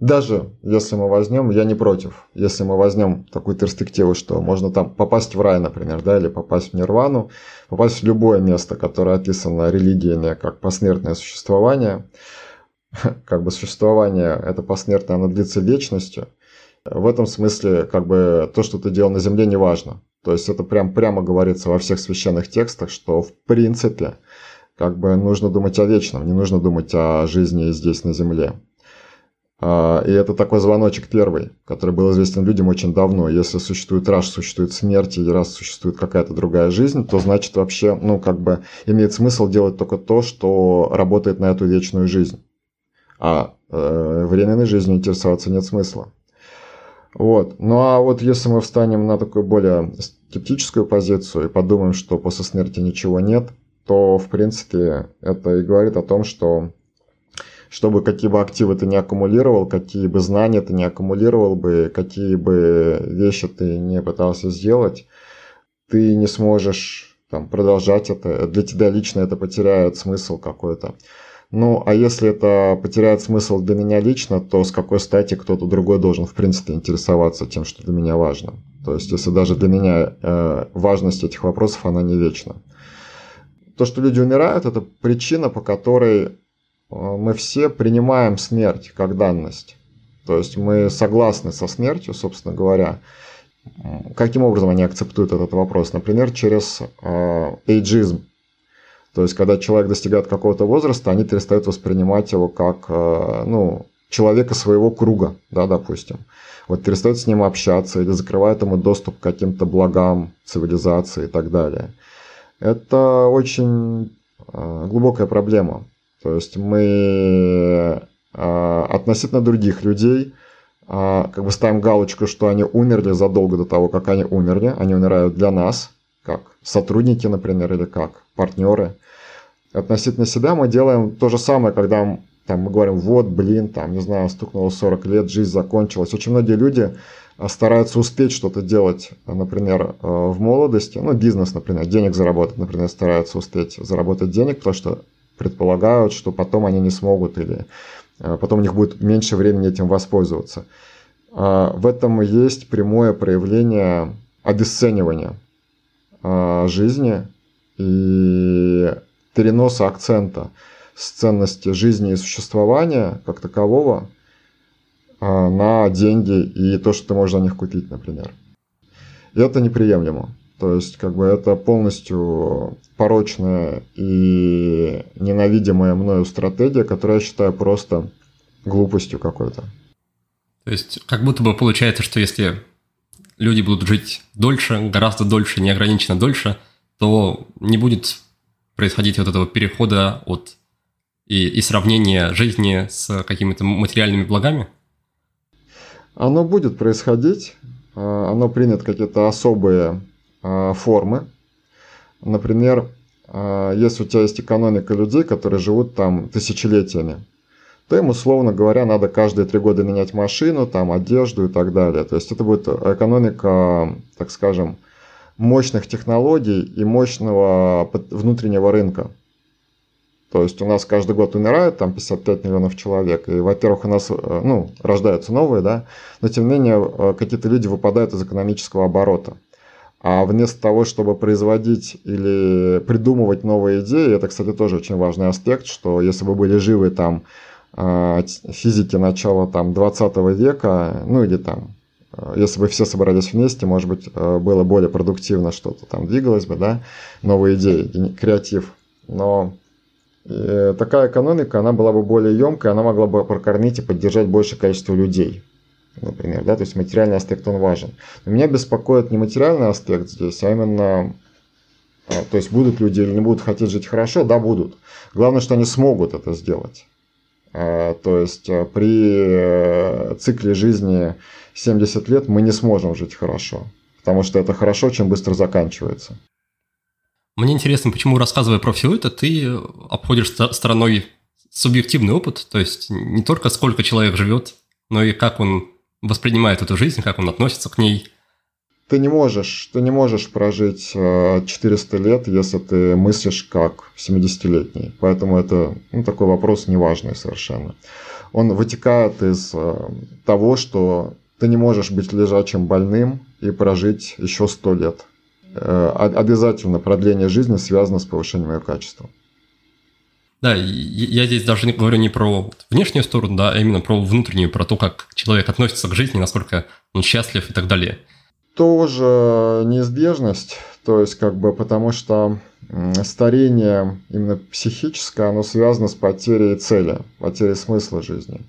даже если мы возьмем, я не против, если мы возьмем такую перспективу, что можно там попасть в рай, например, да, или попасть в нирвану, попасть в любое место, которое описано религиями как посмертное существование, как бы существование это посмертное, оно длится вечностью, В этом смысле, как бы, то, что ты делал на земле, не важно. То есть это прям прямо говорится во всех священных текстах, что в принципе, как бы нужно думать о вечном, не нужно думать о жизни здесь на земле. А, и это такой звоночек первый, который был известен людям очень давно. Если существует раз, существует смерть, и раз существует какая-то другая жизнь, то значит вообще, ну, как бы имеет смысл делать только то, что работает на эту вечную жизнь. А э, временной жизнью интересоваться нет смысла. Вот. Ну а вот если мы встанем на такую более скептическую позицию и подумаем, что после смерти ничего нет, то, в принципе, это и говорит о том, что чтобы какие бы активы ты не аккумулировал, какие бы знания ты не аккумулировал бы, какие бы вещи ты не пытался сделать, ты не сможешь там, продолжать это. Для тебя лично это потеряет смысл какой-то. Ну, а если это потеряет смысл для меня лично, то с какой стати кто-то другой должен, в принципе, интересоваться тем, что для меня важно? То есть, если даже для меня э, важность этих вопросов, она не вечна. То, что люди умирают, это причина, по которой мы все принимаем смерть как данность. То есть мы согласны со смертью, собственно говоря. Каким образом они акцептуют этот вопрос? Например, через э, эйджизм. То есть, когда человек достигает какого-то возраста, они перестают воспринимать его как э, ну, человека своего круга, да, допустим. Вот перестают с ним общаться или закрывают ему доступ к каким-то благам цивилизации и так далее. Это очень глубокая проблема. То есть мы а, относительно других людей а, как бы ставим галочку, что они умерли задолго до того, как они умерли. Они умирают для нас, как сотрудники, например, или как партнеры. Относительно себя мы делаем то же самое, когда там, мы говорим, вот, блин, там, не знаю, стукнуло 40 лет, жизнь закончилась. Очень многие люди а, стараются успеть что-то делать, например, в молодости, ну, бизнес, например, денег заработать, например, стараются успеть заработать денег, потому что предполагают, что потом они не смогут или э, потом у них будет меньше времени этим воспользоваться. А, в этом есть прямое проявление обесценивания а, жизни и переноса акцента с ценности жизни и существования как такового а, на деньги и то, что ты можешь за них купить, например. И это неприемлемо. То есть, как бы это полностью порочная и ненавидимая мною стратегия, которую я считаю просто глупостью какой-то. То есть, как будто бы получается, что если люди будут жить дольше, гораздо дольше, неограниченно дольше, то не будет происходить вот этого перехода от и, и сравнения жизни с какими-то материальными благами? Оно будет происходить, а, оно принят какие-то особые формы. Например, а, если у тебя есть экономика людей, которые живут там тысячелетиями, то им, условно говоря, надо каждые три года менять машину, там, одежду и так далее. То есть это будет экономика, так скажем, мощных технологий и мощного внутреннего рынка. То есть у нас каждый год умирает там 55 миллионов человек, и, во-первых, у нас э, ну, рождаются новые, да, но тем не менее э, какие-то люди выпадают из экономического оборота. А вместо того, чтобы производить или придумывать новые идеи, это, кстати, тоже очень важный аспект, что если бы были живы там а, физики начала там 20 века, ну или там, а, если бы все собрались вместе, может быть, а, было более продуктивно что-то там двигалось бы, да, новые идеи, креатив. Но э, такая экономика, она была бы более емкой, она могла бы прокормить и поддержать большее количество людей например, да, то есть материальный аспект он важен. Но меня беспокоит не материальный аспект здесь, а именно, а, то есть будут люди или не будут хотеть жить хорошо, да, будут. Главное, что они смогут это сделать. А, то есть а, при э, цикле жизни 70 лет мы не сможем жить хорошо, потому что это хорошо очень быстро заканчивается. Мне интересно, почему, рассказывая про все это, ты обходишь стороной субъективный опыт, то есть не только сколько человек живет, но и как он воспринимает эту жизнь, как он относится к ней. Ты не можешь, ты не можешь прожить 400 э, лет, если ты мыслишь как 70-летний. Поэтому это ну, такой вопрос неважный совершенно. Он вытекает из э, того, что ты не можешь быть лежачим больным и прожить еще 100 лет. Э, обязательно продление жизни связано с повышением ее качества. Да, я здесь даже не говорю не про внешнюю сторону, да, а именно про внутреннюю, про то, как человек относится к жизни, насколько он счастлив и так далее. Тоже неизбежность, то есть как бы потому что старение именно психическое, оно связано с потерей цели, потерей смысла жизни.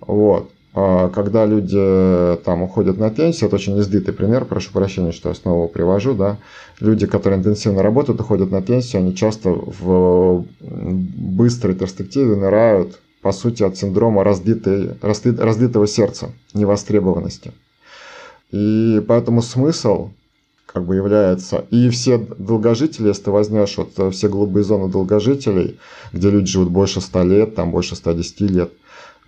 Вот. А когда люди там уходят на пенсию, это очень избитый пример, прошу прощения, что я снова привожу, да, люди, которые интенсивно работают, уходят на пенсию, они часто в быстрой перспективе нырают, по сути, от синдрома разбитой, разбитого сердца, невостребованности. И поэтому смысл как бы является. И все долгожители, если ты возьмешь вот э, все голубые зоны долгожителей, где люди живут больше 100 лет, там больше 110 лет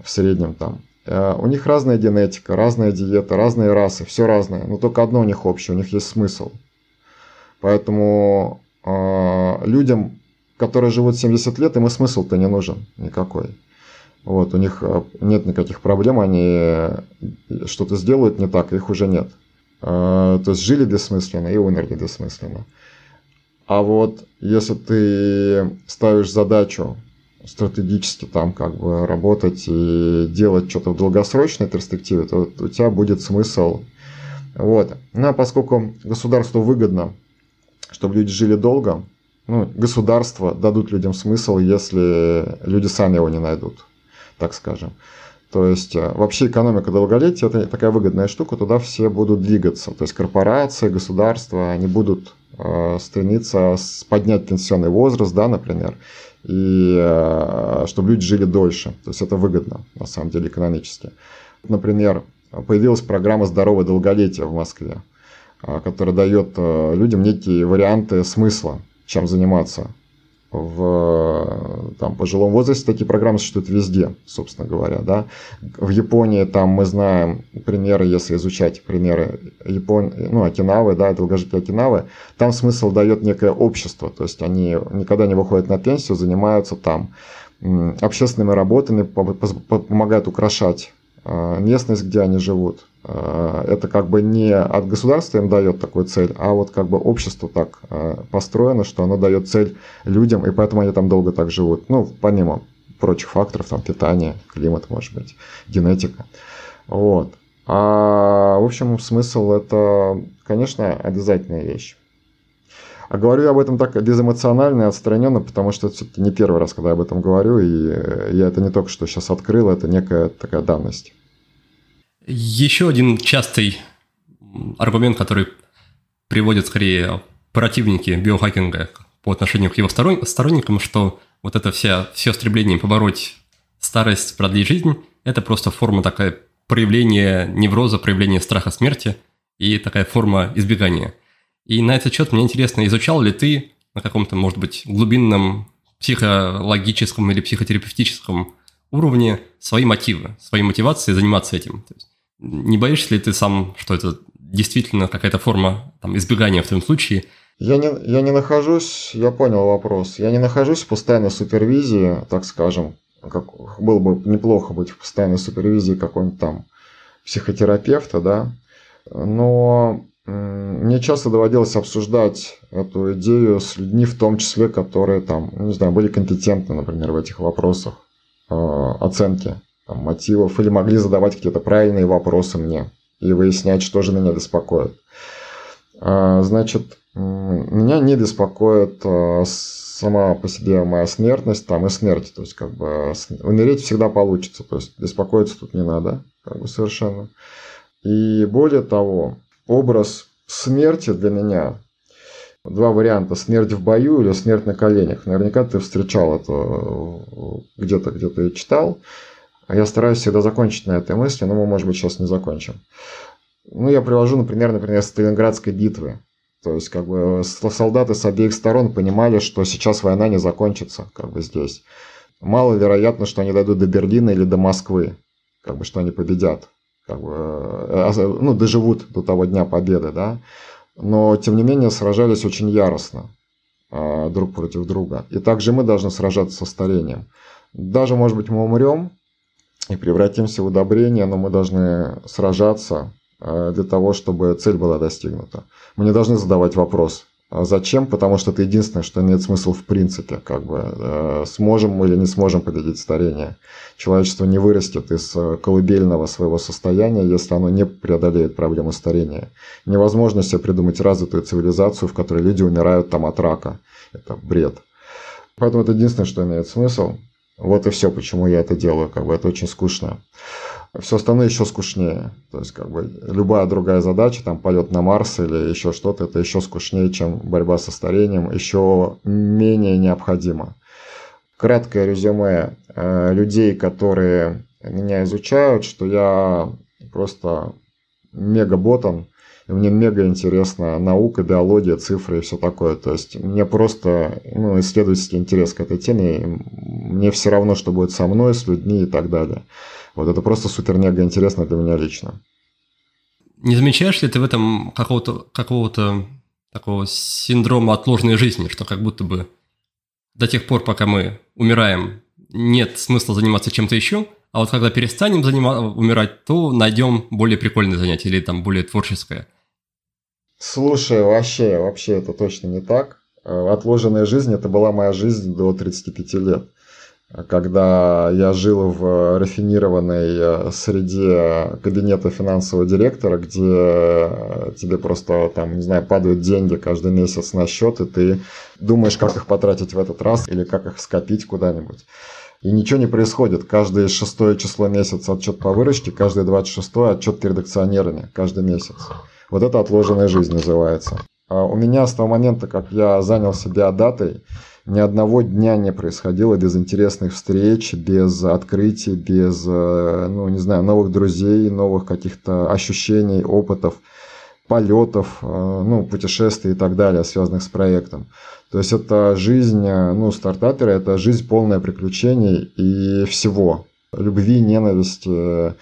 в среднем там, э, у них разная генетика, разная диета, разные расы, все разное. Но только одно у них общее, у них есть смысл. Поэтому э, людям, которые живут 70 лет, им и смысл-то не нужен никакой. Вот, у них э, нет никаких проблем, они что-то сделают не так, их уже нет. А, то есть жили бессмысленно и умерли бессмысленно. А вот если ты ставишь задачу стратегически там как бы работать и делать что-то в долгосрочной перспективе, то у тебя будет смысл. Вот. Ну а поскольку государству выгодно, чтобы люди жили долго, ну, государство дадут людям смысл, если люди сами его не найдут, так скажем. То есть э, вообще экономика долголетия – это такая выгодная штука, туда все будут двигаться. То есть корпорации, государства, они будут э, стремиться поднять пенсионный возраст, да, например, и э, чтобы люди жили дольше. То есть это выгодно, на самом деле, экономически. Например, появилась программа «Здоровое долголетие» в Москве, которая дает людям некие варианты смысла, чем заниматься в там, пожилом возрасте такие программы существуют везде, собственно говоря. Да? В Японии там мы знаем примеры, если изучать примеры Япон... ну, Окинавы, да, долгожители Окинавы, там смысл дает некое общество, то есть они никогда не выходят на пенсию, занимаются там общественными работами, помогают украшать а, местность, где они живут. А, это как бы не от государства им дает такую цель, а вот как бы общество так а, построено, что оно дает цель людям, и поэтому они там долго так живут. Ну, помимо прочих факторов, там питание, климат, может быть, генетика. Вот. А, в общем, смысл это, конечно, обязательная вещь. А говорю я об этом так безэмоционально и отстраненно, потому что это все-таки не первый раз, когда я об этом говорю, и я это не только что сейчас открыл, это некая такая данность. Еще один частый аргумент, который приводят скорее противники биохакинга по отношению к его сторонникам, что вот это все, все стремление побороть старость, продлить жизнь, это просто форма такая проявления невроза, проявления страха смерти и такая форма избегания – и на этот счет мне интересно, изучал ли ты на каком-то, может быть, глубинном психологическом или психотерапевтическом уровне свои мотивы, свои мотивации заниматься этим? То есть, не боишься ли ты сам, что это действительно какая-то форма там, избегания в твоем случае? Я не, я не нахожусь, я понял вопрос, я не нахожусь в постоянной супервизии, так скажем, как было бы неплохо быть в постоянной супервизии какого-нибудь там психотерапевта, да, но мне часто доводилось обсуждать эту идею с людьми, в том числе, которые там, ну, не знаю, были компетентны, например, в этих вопросах э, оценки там, мотивов или могли задавать какие-то правильные вопросы мне и выяснять, что же меня беспокоит. Э, значит, меня не беспокоит э, сама по себе моя смертность там и смерть. То есть, как бы, умереть всегда получится. То есть, беспокоиться тут не надо, как бы, совершенно. И более того, образ смерти для меня два варианта смерть в бою или смерть на коленях наверняка ты встречал это э, где-то где-то и читал а я стараюсь всегда закончить на этой мысли но мы может быть сейчас не закончим ну я привожу например например сталинградской битвы то есть как бы солдаты с обеих сторон понимали что сейчас война не закончится как бы здесь маловероятно что они дойдут до берлина или до москвы как бы что они победят как бы, э, ну, доживут до того дня победы, да, но, тем не менее, сражались очень яростно э, друг против друга. И также мы должны сражаться со старением. Даже, может быть, мы умрем и превратимся в удобрение, но мы должны сражаться э, для того, чтобы цель была достигнута. Мы не должны задавать вопрос, А зачем? Потому что это единственное, что имеет смысл в принципе. Как бы, э, сможем мы или не сможем победить старение. Человечество не вырастет из э, колыбельного своего состояния, если оно не преодолеет проблему старения. Невозможно себе придумать развитую цивилизацию, в которой люди умирают там от рака. Это бред. Поэтому это единственное, что имеет смысл. Вот и все, почему я это делаю. Как бы это очень скучно. Все остальное еще скучнее. То есть, как бы, любая другая задача, там, полет на Марс или еще что-то, это еще скучнее, чем борьба со старением, еще менее необходимо. Краткое резюме э, людей, которые меня изучают, что я просто мега-ботан, и мне мега интересна наука, биология, цифры и все такое. То есть мне просто ну, исследовательский интерес к этой теме. Мне все равно, что будет со мной, с людьми и так далее. Вот это просто супер-мега интересно для меня лично. Не замечаешь ли ты в этом какого-то какого такого синдрома отложенной жизни, что как будто бы до тех пор, пока мы умираем, нет смысла заниматься чем-то еще, а вот когда перестанем занима- умирать, то найдем более прикольное занятие или там более творческое. Слушай, вообще, вообще это точно не так. Э, отложенная жизнь – это была моя жизнь до 35 лет когда я жил в рафинированной э, среде кабинета финансового директора, где тебе просто там, не знаю, падают деньги каждый месяц на счет, и ты думаешь, как их потратить в этот раз или как их скопить куда-нибудь. И ничего не происходит. Каждое шестое число месяца отчет по выручке, каждое двадцать шестое отчет перед акционерами каждый месяц. Вот это отложенная жизнь называется. А у меня с того момента, как я занялся биодатой, ни одного дня не происходило без интересных встреч, без открытий, без, э, ну, не знаю, новых друзей, новых каких-то ощущений, опытов, полетов, э, ну, путешествий и так далее, связанных с проектом. То есть это жизнь, э, ну, стартапера, это жизнь полная приключений и всего. Любви, ненависти,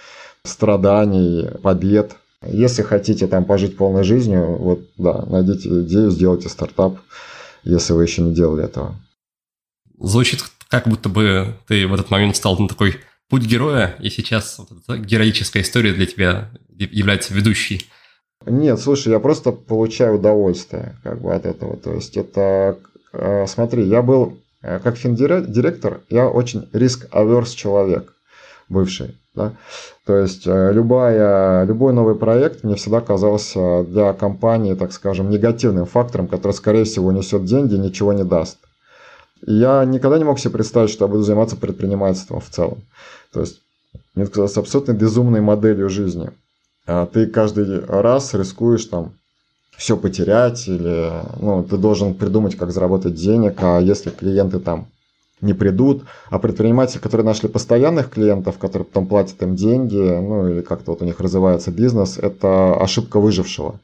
страданий, побед. Если хотите там пожить полной жизнью, вот, да, найдите идею, сделайте стартап если вы еще не делали этого. Звучит как будто бы ты в этот момент стал на такой путь героя, и сейчас вот героическая история для тебя является ведущей. Нет, слушай, я просто получаю удовольствие как бы от этого. То есть это, э, смотри, я был э, как финдиректор, я очень риск-аверс человек бывший. Да? То есть э, любая, любой новый проект мне всегда казался для компании, так скажем, негативным фактором, который, скорее всего, несет деньги и ничего не даст. И я никогда не мог себе представить, что я буду заниматься предпринимательством в целом. То есть мне казалось абсолютно безумной моделью жизни. А ты каждый раз рискуешь там все потерять или ну, ты должен придумать, как заработать денег, а если клиенты там не придут. А предприниматели, которые нашли постоянных клиентов, которые потом платят им деньги, ну или как-то вот у них развивается бизнес, это ошибка выжившего.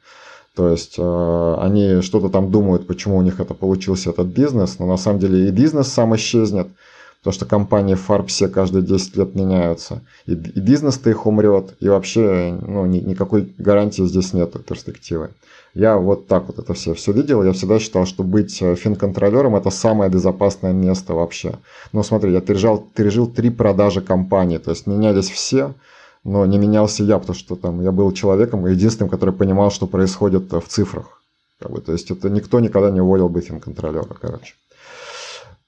То есть э, они что-то там думают, почему у них это получился этот бизнес, но на самом деле и бизнес сам исчезнет, потому что компании фарб все каждые 10 лет меняются. И, и бизнес-то их умрет, и вообще ну, ни, никакой гарантии здесь нет перспективы. Я вот так вот это все, все видел. Я всегда считал, что быть э, финконтролером – это самое безопасное место вообще. Но смотри, я пережил, пережил три продажи компании. То есть менялись все, но не менялся я, потому что там я был человеком, единственным, который понимал, что происходит в цифрах. Как бы, то есть это никто никогда не уволил бы финконтролера, короче.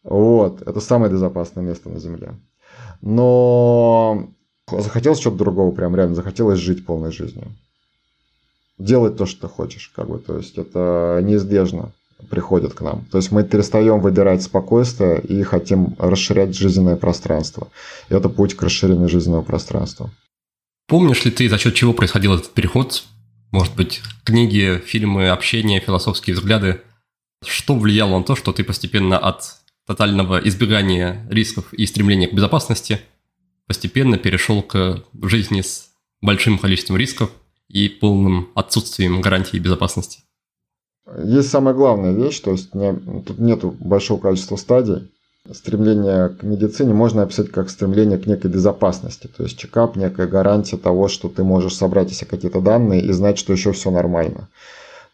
Вот, это самое безопасное место на Земле. Но захотелось чего-то другого, прям реально захотелось жить полной жизнью делать то, что ты хочешь, как бы, то есть это неизбежно приходит к нам. То есть мы перестаем выбирать спокойствие и хотим расширять жизненное пространство. И это путь к расширению жизненного пространства. Помнишь ли ты, за счет чего происходил этот переход? Может быть, книги, фильмы, общение, философские взгляды? Что влияло на то, что ты постепенно от тотального избегания рисков и стремления к безопасности постепенно перешел к жизни с большим количеством рисков, и полным отсутствием гарантии безопасности. Есть самая главная вещь, то есть тут нет большого количества стадий. Стремление к медицине можно описать как стремление к некой безопасности. То есть чекап – некая гарантия того, что ты можешь собрать себе какие-то данные и знать, что еще все нормально.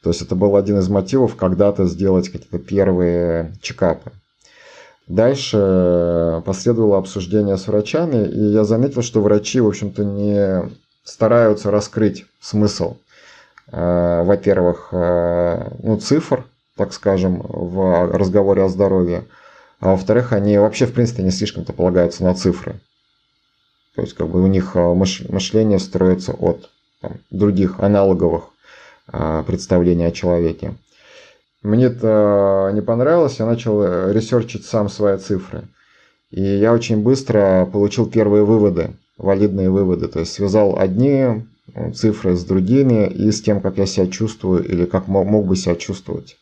То есть это был один из мотивов когда-то сделать какие-то первые чекапы. Дальше последовало обсуждение с врачами, и я заметил, что врачи, в общем-то, не стараются раскрыть смысл, э, во-первых, э, ну, цифр, так скажем, в разговоре о здоровье. А во-вторых, они вообще, в принципе, не слишком-то полагаются на цифры. То есть, как бы у них мышление строится от там, других аналоговых представлений о человеке. Мне это не понравилось, я начал э, ресерчить сам свои цифры. И я очень быстро получил первые выводы, валидные выводы. То есть связал одни э, цифры с другими и с тем, как я себя чувствую или как мог бы себя чувствовать.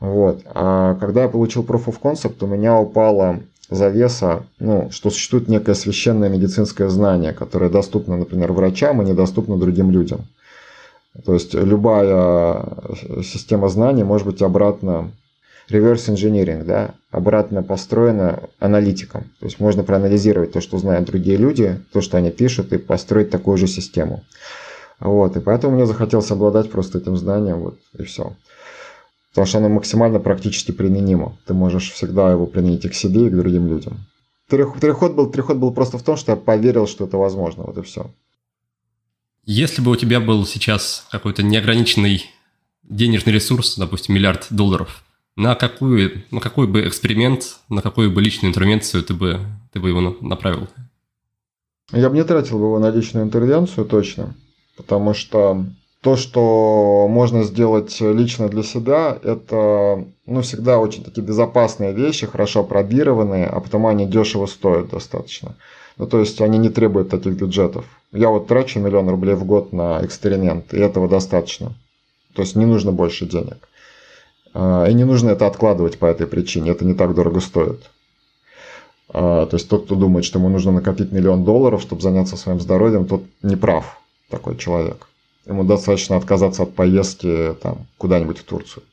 Вот. А когда я получил Proof of Concept, у меня упала завеса, ну, что существует некое священное медицинское знание, которое доступно, например, врачам и недоступно другим людям. То есть любая система знаний может быть обратно reverse engineering, да, обратно построена аналитиком. То есть можно проанализировать то, что знают другие люди, то, что они пишут, и построить такую же систему. Вот, и поэтому мне захотелось обладать просто этим знанием, вот, и все. Потому что оно максимально практически применимо. Ты можешь всегда его применить и к себе, и к другим людям. Переход был, переход был просто в том, что я поверил, что это возможно. Вот и все. Если бы у тебя был сейчас какой-то неограниченный денежный ресурс, допустим, миллиард долларов, на какую, на какой бы эксперимент, на какую бы личную интервенцию ты бы, ты бы его направил? Я бы не тратил бы его на личную интервенцию точно, потому что то, что можно сделать лично для себя, это ну, всегда очень такие безопасные вещи, хорошо пробированные, а потому они дешево стоят достаточно. Ну, то есть они не требуют таких бюджетов. Я вот трачу миллион рублей в год на эксперимент, и этого достаточно. То есть не нужно больше денег. А, и не нужно это откладывать по этой причине, это не так дорого стоит. А, то есть тот, кто думает, что ему нужно накопить миллион долларов, чтобы заняться своим здоровьем, тот не прав, такой человек. Ему достаточно отказаться от поездки там, куда-нибудь в Турцию.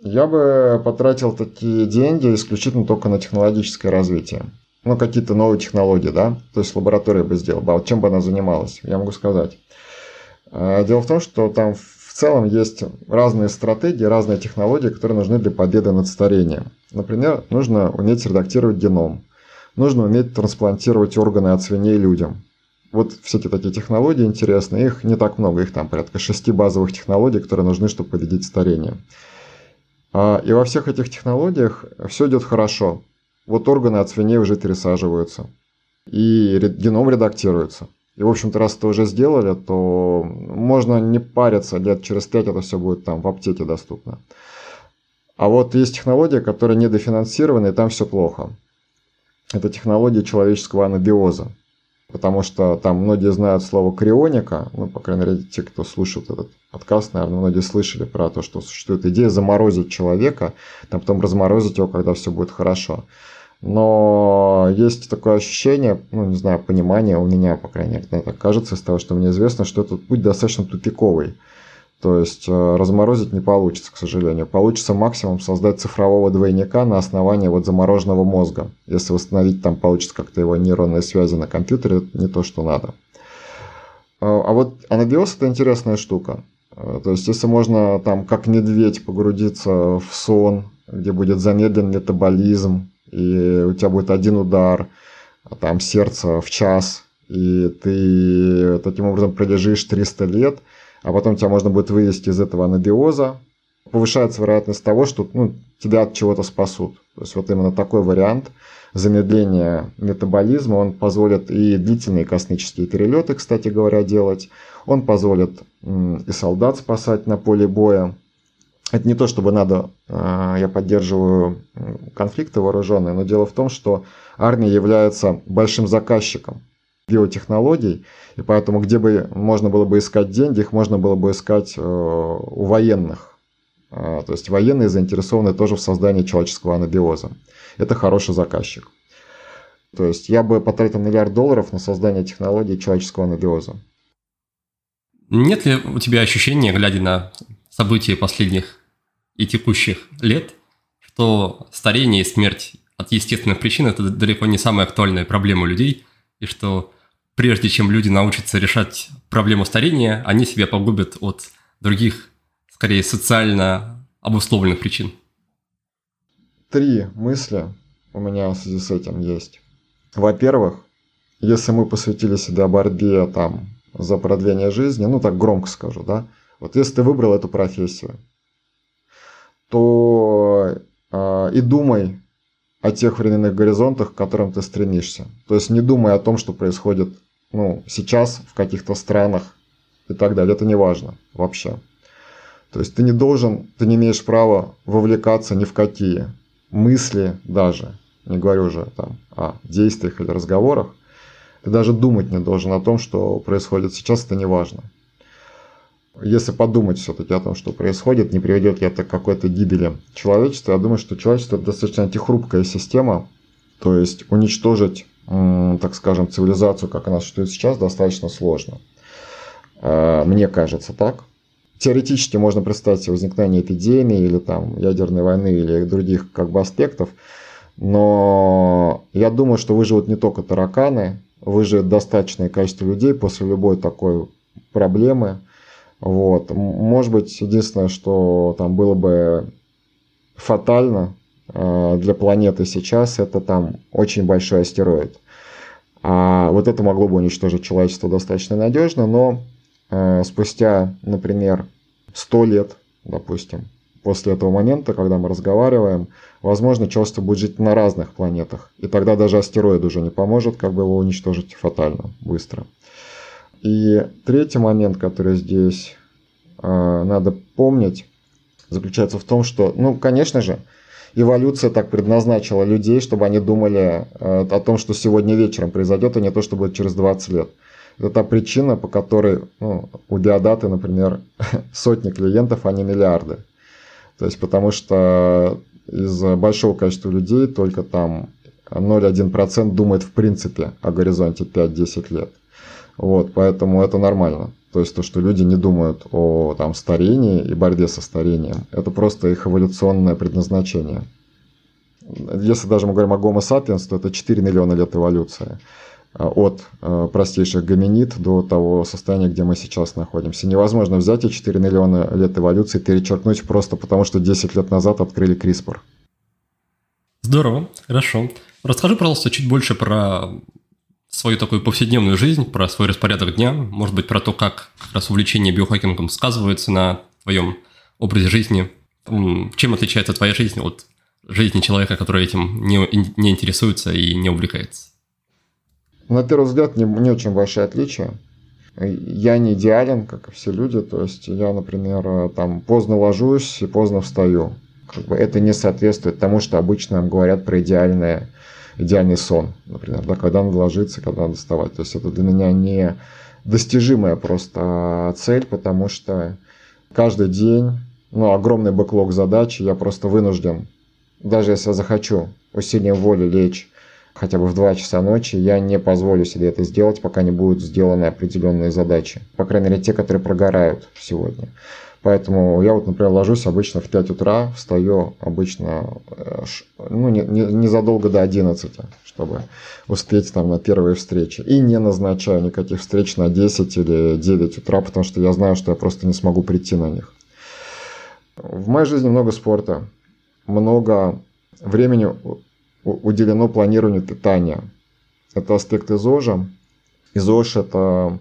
Я бы потратил такие деньги исключительно только на технологическое развитие. Ну, какие-то новые технологии, да? То есть лаборатория бы сделала. А чем бы она занималась? Я могу сказать. А, дело в том, что там в целом есть разные стратегии, разные технологии, которые нужны для победы над старением. Например, нужно уметь редактировать геном. Нужно уметь трансплантировать органы от свиней людям. Вот всякие такие технологии интересные, их не так много, их там порядка шести базовых технологий, которые нужны, чтобы победить старение. А, и во всех этих технологиях все идет хорошо. Вот органы от свиней уже пересаживаются, и геном редактируется. И, в общем-то, раз это уже сделали, то можно не париться, лет через пять это все будет там в аптеке доступно. А вот есть технология, которая недофинансирована, и там все плохо. Это технология человеческого анабиоза потому что там многие знают слово крионика, ну, по крайней мере, те, кто слушает этот подкаст, наверное, многие слышали про то, что существует идея заморозить человека, там потом разморозить его, когда все будет хорошо. Но есть такое ощущение, ну, не знаю, понимание у меня, по крайней мере, это кажется из того, что мне известно, что этот путь достаточно тупиковый. То есть э, разморозить не получится, к сожалению. Получится максимум создать цифрового двойника на основании вот замороженного мозга. Если восстановить там получится как-то его нейронные связи на компьютере, это не то, что надо. Э, а вот анабиоз это интересная штука. Э, то есть если можно там как медведь погрузиться в сон, где будет замедлен метаболизм, и у тебя будет один удар, а там сердце в час, и ты таким образом пролежишь 300 лет – а потом тебя можно будет вывести из этого анабиоза, повышается вероятность того, что ну, тебя от чего-то спасут. То есть вот именно такой вариант замедления метаболизма, он позволит и длительные космические перелеты, кстати говоря, делать, он позволит и солдат спасать на поле боя. Это не то, чтобы надо, а, я поддерживаю конфликты вооруженные, но дело в том, что армия является большим заказчиком биотехнологий, и поэтому где бы можно было бы искать деньги, их можно было бы искать э, у военных. А, то есть военные заинтересованы тоже в создании человеческого анабиоза. Это хороший заказчик. То есть я бы потратил миллиард долларов на создание технологии человеческого анабиоза. Нет ли у тебя ощущения, глядя на события последних и текущих лет, что старение и смерть от естественных причин – это далеко не самая актуальная проблема людей, и что прежде чем люди научатся решать проблему старения, они себя погубят от других, скорее, социально обусловленных причин. Три мысли у меня в связи с этим есть. Во-первых, если мы посвятили себя борьбе там, за продление жизни, ну так громко скажу, да, вот если ты выбрал эту профессию, то э, и думай о тех временных горизонтах, к которым ты стремишься. То есть не думай о том, что происходит ну, сейчас в каких-то странах и так далее. Это не важно вообще. То есть ты не должен, ты не имеешь права вовлекаться ни в какие мысли даже, не говорю уже там о действиях или разговорах, ты даже думать не должен о том, что происходит сейчас, это не важно. Если подумать все-таки о том, что происходит, не приведет ли это к какой-то гибели человечества, я думаю, что человечество это достаточно антихрупкая система, то есть уничтожить, так скажем, цивилизацию, как она существует сейчас, достаточно сложно. А, мне кажется так. Теоретически можно представить себе возникновение эпидемии или там ядерной войны или других как бы аспектов, но я думаю, что выживут не только тараканы, выживет достаточное количество людей после любой такой проблемы. Вот. Может быть, единственное, что там было бы фатально э, для планеты сейчас, это там очень большой астероид. А вот это могло бы уничтожить человечество достаточно надежно, но э, спустя, например, 100 лет, допустим, после этого момента, когда мы разговариваем, возможно, человечество будет жить на разных планетах. И тогда даже астероид уже не поможет, как бы его уничтожить фатально, быстро. И третий момент, который здесь э, надо помнить, заключается в том, что, ну, конечно же, эволюция так предназначила людей, чтобы они думали э, о том, что сегодня вечером произойдет, а не то, что будет через 20 лет. Это та причина, по которой ну, у Диодаты, например, сотни клиентов, а не миллиарды. То есть потому что из большого количества людей только там 0,1% думает в принципе о горизонте 5-10 лет. Вот, поэтому это нормально. То есть то, что люди не думают о там, старении и борьбе со старением, это просто их эволюционное предназначение. Если даже мы говорим о Homo sapiens, то это 4 миллиона лет эволюции. От э, простейших гоминид до того состояния, где мы сейчас находимся. Невозможно взять и 4 миллиона лет эволюции перечеркнуть просто потому, что 10 лет назад открыли CRISPR. Здорово, хорошо. Расскажи, пожалуйста, чуть больше про свою такую повседневную жизнь, про свой распорядок дня, может быть, про то, как раз увлечение биохакингом сказывается на твоем образе жизни. Чем отличается твоя жизнь от жизни человека, который этим не, не интересуется и не увлекается? На первый взгляд, не, не очень большие отличия. Я не идеален, как и все люди. То есть я, например, там поздно ложусь и поздно встаю. Как бы это не соответствует тому, что обычно нам говорят про идеальное, идеальный сон, например, да, когда надо ложиться, когда надо вставать. То есть это для меня не достижимая просто цель, потому что каждый день, ну, огромный бэклог задач, я просто вынужден, даже если я захочу усилием воли лечь хотя бы в 2 часа ночи, я не позволю себе это сделать, пока не будут сделаны определенные задачи. По крайней мере, те, которые прогорают сегодня. Поэтому я вот, например, ложусь обычно в 5 утра, встаю обычно э, ну, не, не, незадолго до 11, чтобы успеть там на первые встречи. И не назначаю никаких встреч на 10 или 9 утра, потому что я знаю, что я просто не смогу прийти на них. В моей жизни много спорта, много времени уделено планированию питания. Это аспект ИЗОЖа. ИЗОЖ – это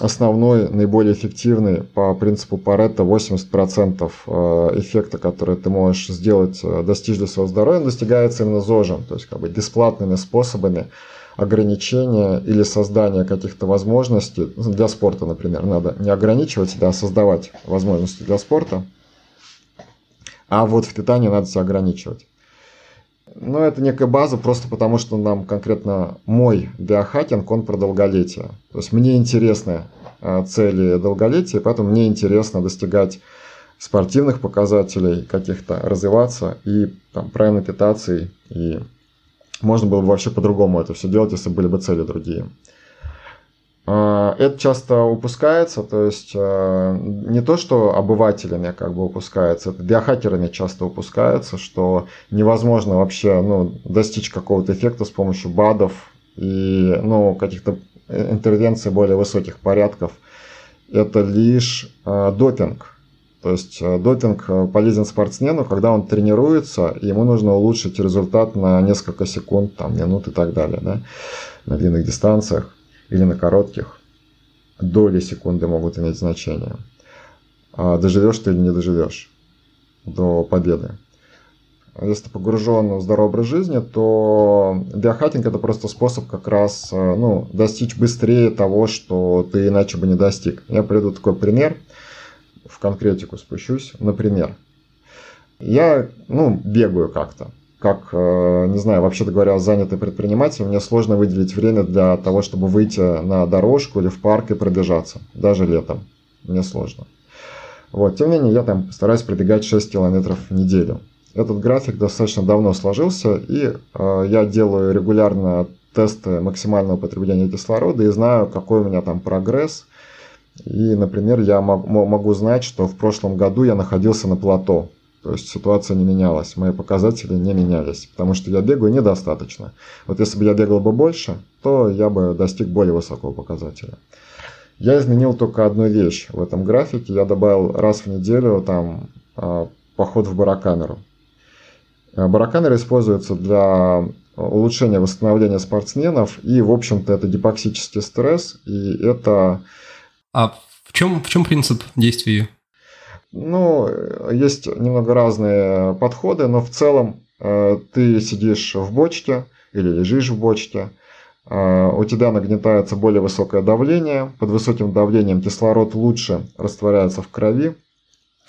основной, наиболее эффективный по принципу Паретта 80% э, эффекта, который ты можешь сделать, э, достичь для своего здоровья, достигается именно ЗОЖем, то есть как бы бесплатными способами ограничения или создания каких-то возможностей для спорта, например. Надо не ограничивать себя, а создавать возможности для спорта. А вот в питании надо себя ограничивать. Ну, это некая база просто потому, что нам конкретно мой биохакинг, он про долголетие. То есть мне интересны э, цели долголетия, поэтому мне интересно достигать спортивных показателей каких-то, развиваться и там, правильно питаться. И можно было бы вообще по-другому это все делать, если были бы цели другие. А, это часто упускается, то есть а, не то, что обывателями как бы упускается, это биохакерами часто упускается, что невозможно вообще ну, достичь какого-то эффекта с помощью БАДов и ну, каких-то интервенций более высоких порядков. Это лишь э, допинг. То есть допинг полезен спортсмену, когда он тренируется, ему нужно улучшить результат на несколько секунд, там, минут и так далее, да, на длинных дистанциях или на коротких, доли секунды могут иметь значение. А доживешь ты или не доживешь. до победы. Если ты погружен в здоровый образ жизни, то биохакинг это просто способ как раз э, ну, достичь быстрее того, что ты иначе бы не достиг. Я приведу такой пример, в конкретику спущусь. Например, я ну, бегаю как-то. Как, э, не знаю, вообще-то говоря, занятый предприниматель, мне сложно выделить время для того, чтобы выйти на дорожку или в парк и пробежаться. Даже летом. Мне сложно. Вот, тем не менее, я там стараюсь пробегать 6 километров в неделю. Этот график достаточно давно сложился, и э, я делаю регулярно тесты максимального потребления кислорода и знаю, какой у меня там прогресс. И, например, я могу знать, что в прошлом году я находился на плато. То есть ситуация не менялась, мои показатели не менялись, потому что я бегаю недостаточно. Вот если бы я бегал бы больше, то я бы достиг более высокого показателя. Я изменил только одну вещь в этом графике. Я добавил раз в неделю там а, поход в барокамеру. Э, барокамера используется для улучшения восстановления спортсменов, и, в общем-то, это гипоксический стресс, и это... А в чем, в чем принцип действия? Ну, есть немного разные подходы, но в целом э, ты сидишь в бочке или лежишь в бочке, э, у тебя нагнетается более высокое давление, под высоким давлением кислород лучше растворяется в крови,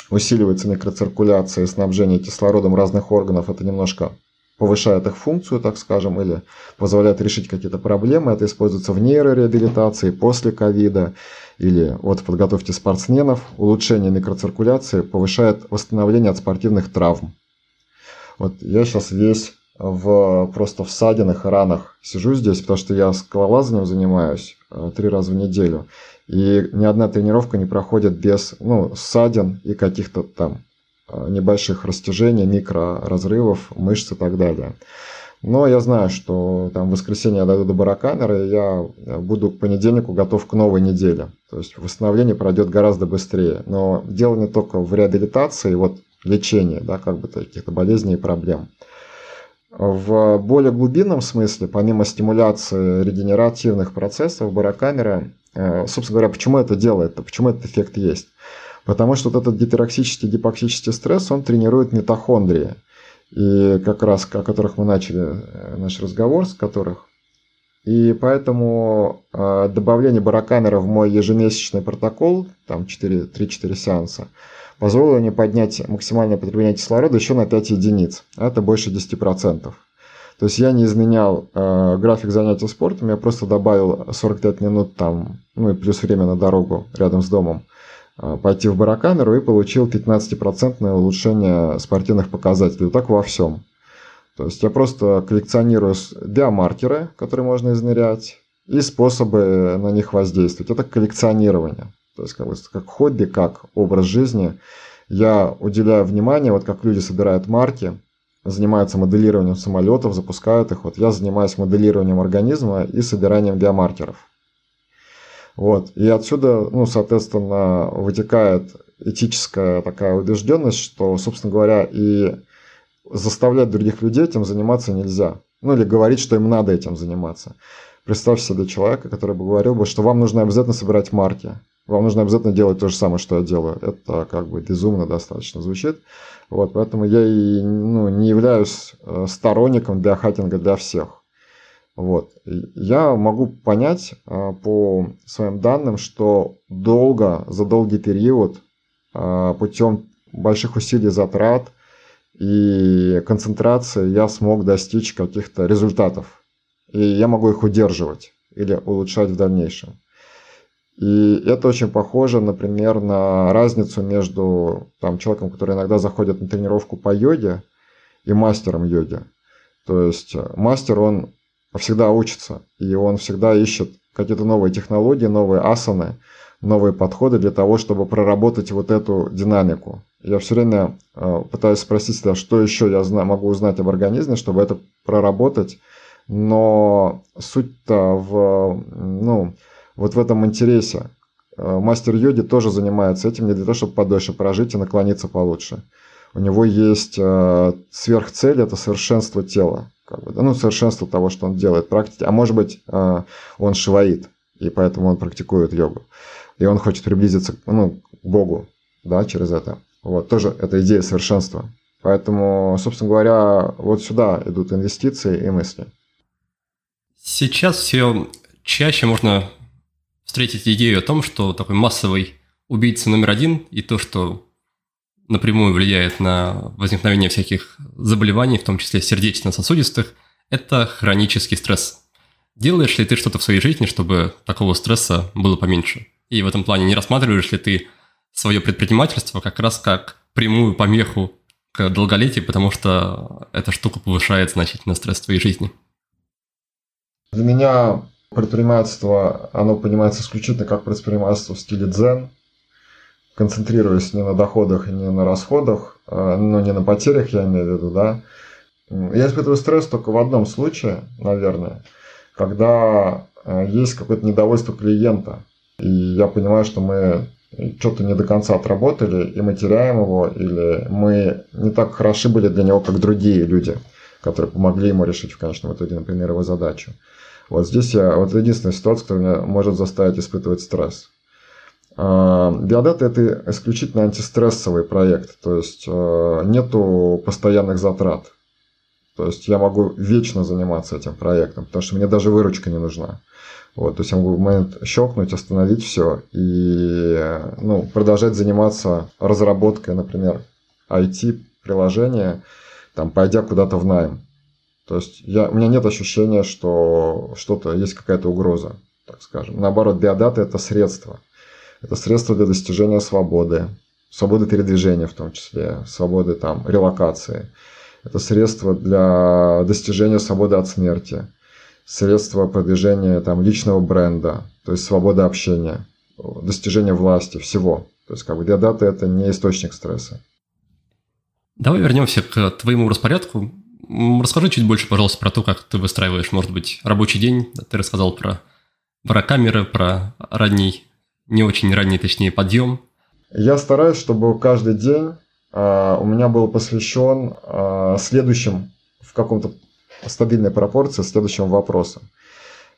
усиливается микроциркуляция и снабжение кислородом разных органов, это немножко повышает их функцию, так скажем, или позволяет решить какие-то проблемы. Это используется в нейрореабилитации после ковида или вот в подготовке спортсменов. Улучшение микроциркуляции повышает восстановление от спортивных травм. Вот я сейчас весь в просто в ссадинах и ранах сижу здесь, потому что я скалолазанием занимаюсь э, три раза в неделю. И ни одна тренировка не проходит без ну, ссадин и каких-то там э, небольших растяжений, микроразрывов, мышц и так далее. Но я знаю, что там в воскресенье я дойду до барокамеры, и я буду к понедельнику готов к новой неделе. То есть восстановление пройдет гораздо быстрее. Но дело не только в реабилитации, вот лечении, да, как бы каких-то болезней и проблем. В более глубинном смысле, помимо стимуляции регенеративных процессов, барокамера Э, собственно говоря, почему это делает, почему этот эффект есть? Потому что вот этот гипероксический, гипоксический стресс, он тренирует митохондрии. И как раз о которых мы начали э, наш разговор, с которых. И поэтому э, добавление барокамера в мой ежемесячный протокол, там 3-4 сеанса, позволило мне поднять максимальное потребление кислорода еще на 5 единиц. Это больше 10%. То есть я не изменял э, график занятий спортом, я просто добавил 45 минут там, ну и плюс время на дорогу рядом с домом, пойти в барокамеру и получил 15% улучшение спортивных показателей. Вот так во всем. То есть я просто коллекционирую биомаркеры, которые можно измерять, и способы на них воздействовать. Это коллекционирование. То есть как, бы, как хобби, как образ жизни. Я уделяю внимание, вот как люди собирают марки, занимаются моделированием самолетов, запускают их. Вот я занимаюсь моделированием организма и собиранием биомаркеров. Вот. И отсюда, ну, соответственно, вытекает этическая такая убежденность, что, собственно говоря, и заставлять других людей этим заниматься нельзя. Ну, или говорить, что им надо этим заниматься. Представьте себе человека, который бы говорил бы, что вам нужно обязательно собирать марки. Вам нужно обязательно делать то же самое, что я делаю. Это как бы безумно достаточно звучит. Вот, поэтому я и ну, не являюсь э, сторонником биохакинга для всех. Вот. Я могу понять э, по своим данным, что долго, за долгий период, э, путем больших усилий, затрат и концентрации я смог достичь каких-то результатов. И я могу их удерживать или улучшать в дальнейшем. И это очень похоже, например, на разницу между там, человеком, который иногда заходит на тренировку по йоге, и мастером йоги. То есть э, мастер, он всегда учится, и он всегда ищет какие-то новые технологии, новые асаны, новые подходы для того, чтобы проработать вот эту динамику. Я все время э, пытаюсь спросить себя, что еще я могу узнать об организме, чтобы это проработать, но суть-то в, ну, вот в этом интересе. Э, мастер йоги тоже занимается этим не для того, чтобы подольше прожить и наклониться получше. У него есть э, сверхцель, это совершенство тела. Как бы? Ну, совершенство того, что он делает практики. А может быть, э, он шиваит, и поэтому он практикует йогу. И он хочет приблизиться ну, к Богу да, через это. Вот, тоже это идея совершенства. Поэтому, собственно говоря, вот сюда идут инвестиции и мысли. Сейчас все чаще можно встретить идею о том, что такой массовый убийца номер один и то, что напрямую влияет на возникновение всяких заболеваний, в том числе сердечно-сосудистых, это хронический стресс. Делаешь ли ты что-то в своей жизни, чтобы такого стресса было поменьше? И в этом плане не рассматриваешь ли ты свое предпринимательство как раз как прямую помеху к долголетию, потому что эта штука повышает значительно стресс в твоей жизни? Для меня предпринимательство, оно понимается исключительно как предпринимательство в стиле дзен, концентрируясь не на доходах и не на расходах, а, но не на потерях, я имею в виду, да. Я испытываю стресс только в одном случае, наверное, когда а, есть какое-то недовольство клиента, и я понимаю, что мы что-то не до конца отработали, и мы теряем его, или мы не так хороши были для него, как другие люди, которые помогли ему решить в конечном итоге, например, его задачу. Вот здесь я, вот единственная ситуация, которая меня может заставить испытывать стресс. Биодата – это исключительно антистрессовый проект, то есть а, нету постоянных затрат. То есть я могу вечно заниматься этим проектом, потому что мне даже выручка не нужна. Вот, то есть я могу в момент щелкнуть, остановить все и ну, продолжать заниматься разработкой, например, IT-приложения, там, пойдя куда-то в найм. То есть я, у меня нет ощущения, что что-то есть какая-то угроза, так скажем. Наоборот, биодата – это средство. Это средство для достижения свободы, свободы передвижения в том числе, свободы там, релокации. Это средство для достижения свободы от смерти, средство продвижения там, личного бренда, то есть свобода общения, достижения власти, всего. То есть как бы биодата – это не источник стресса. Давай вернемся к твоему распорядку. Расскажи чуть больше, пожалуйста, про то, как ты выстраиваешь, может быть, рабочий день. Ты рассказал про, про камеры, про ранний, не очень ранний, точнее, подъем. Я стараюсь, чтобы каждый день э, у меня был посвящен э, следующим в каком-то стабильной пропорции следующим вопросом.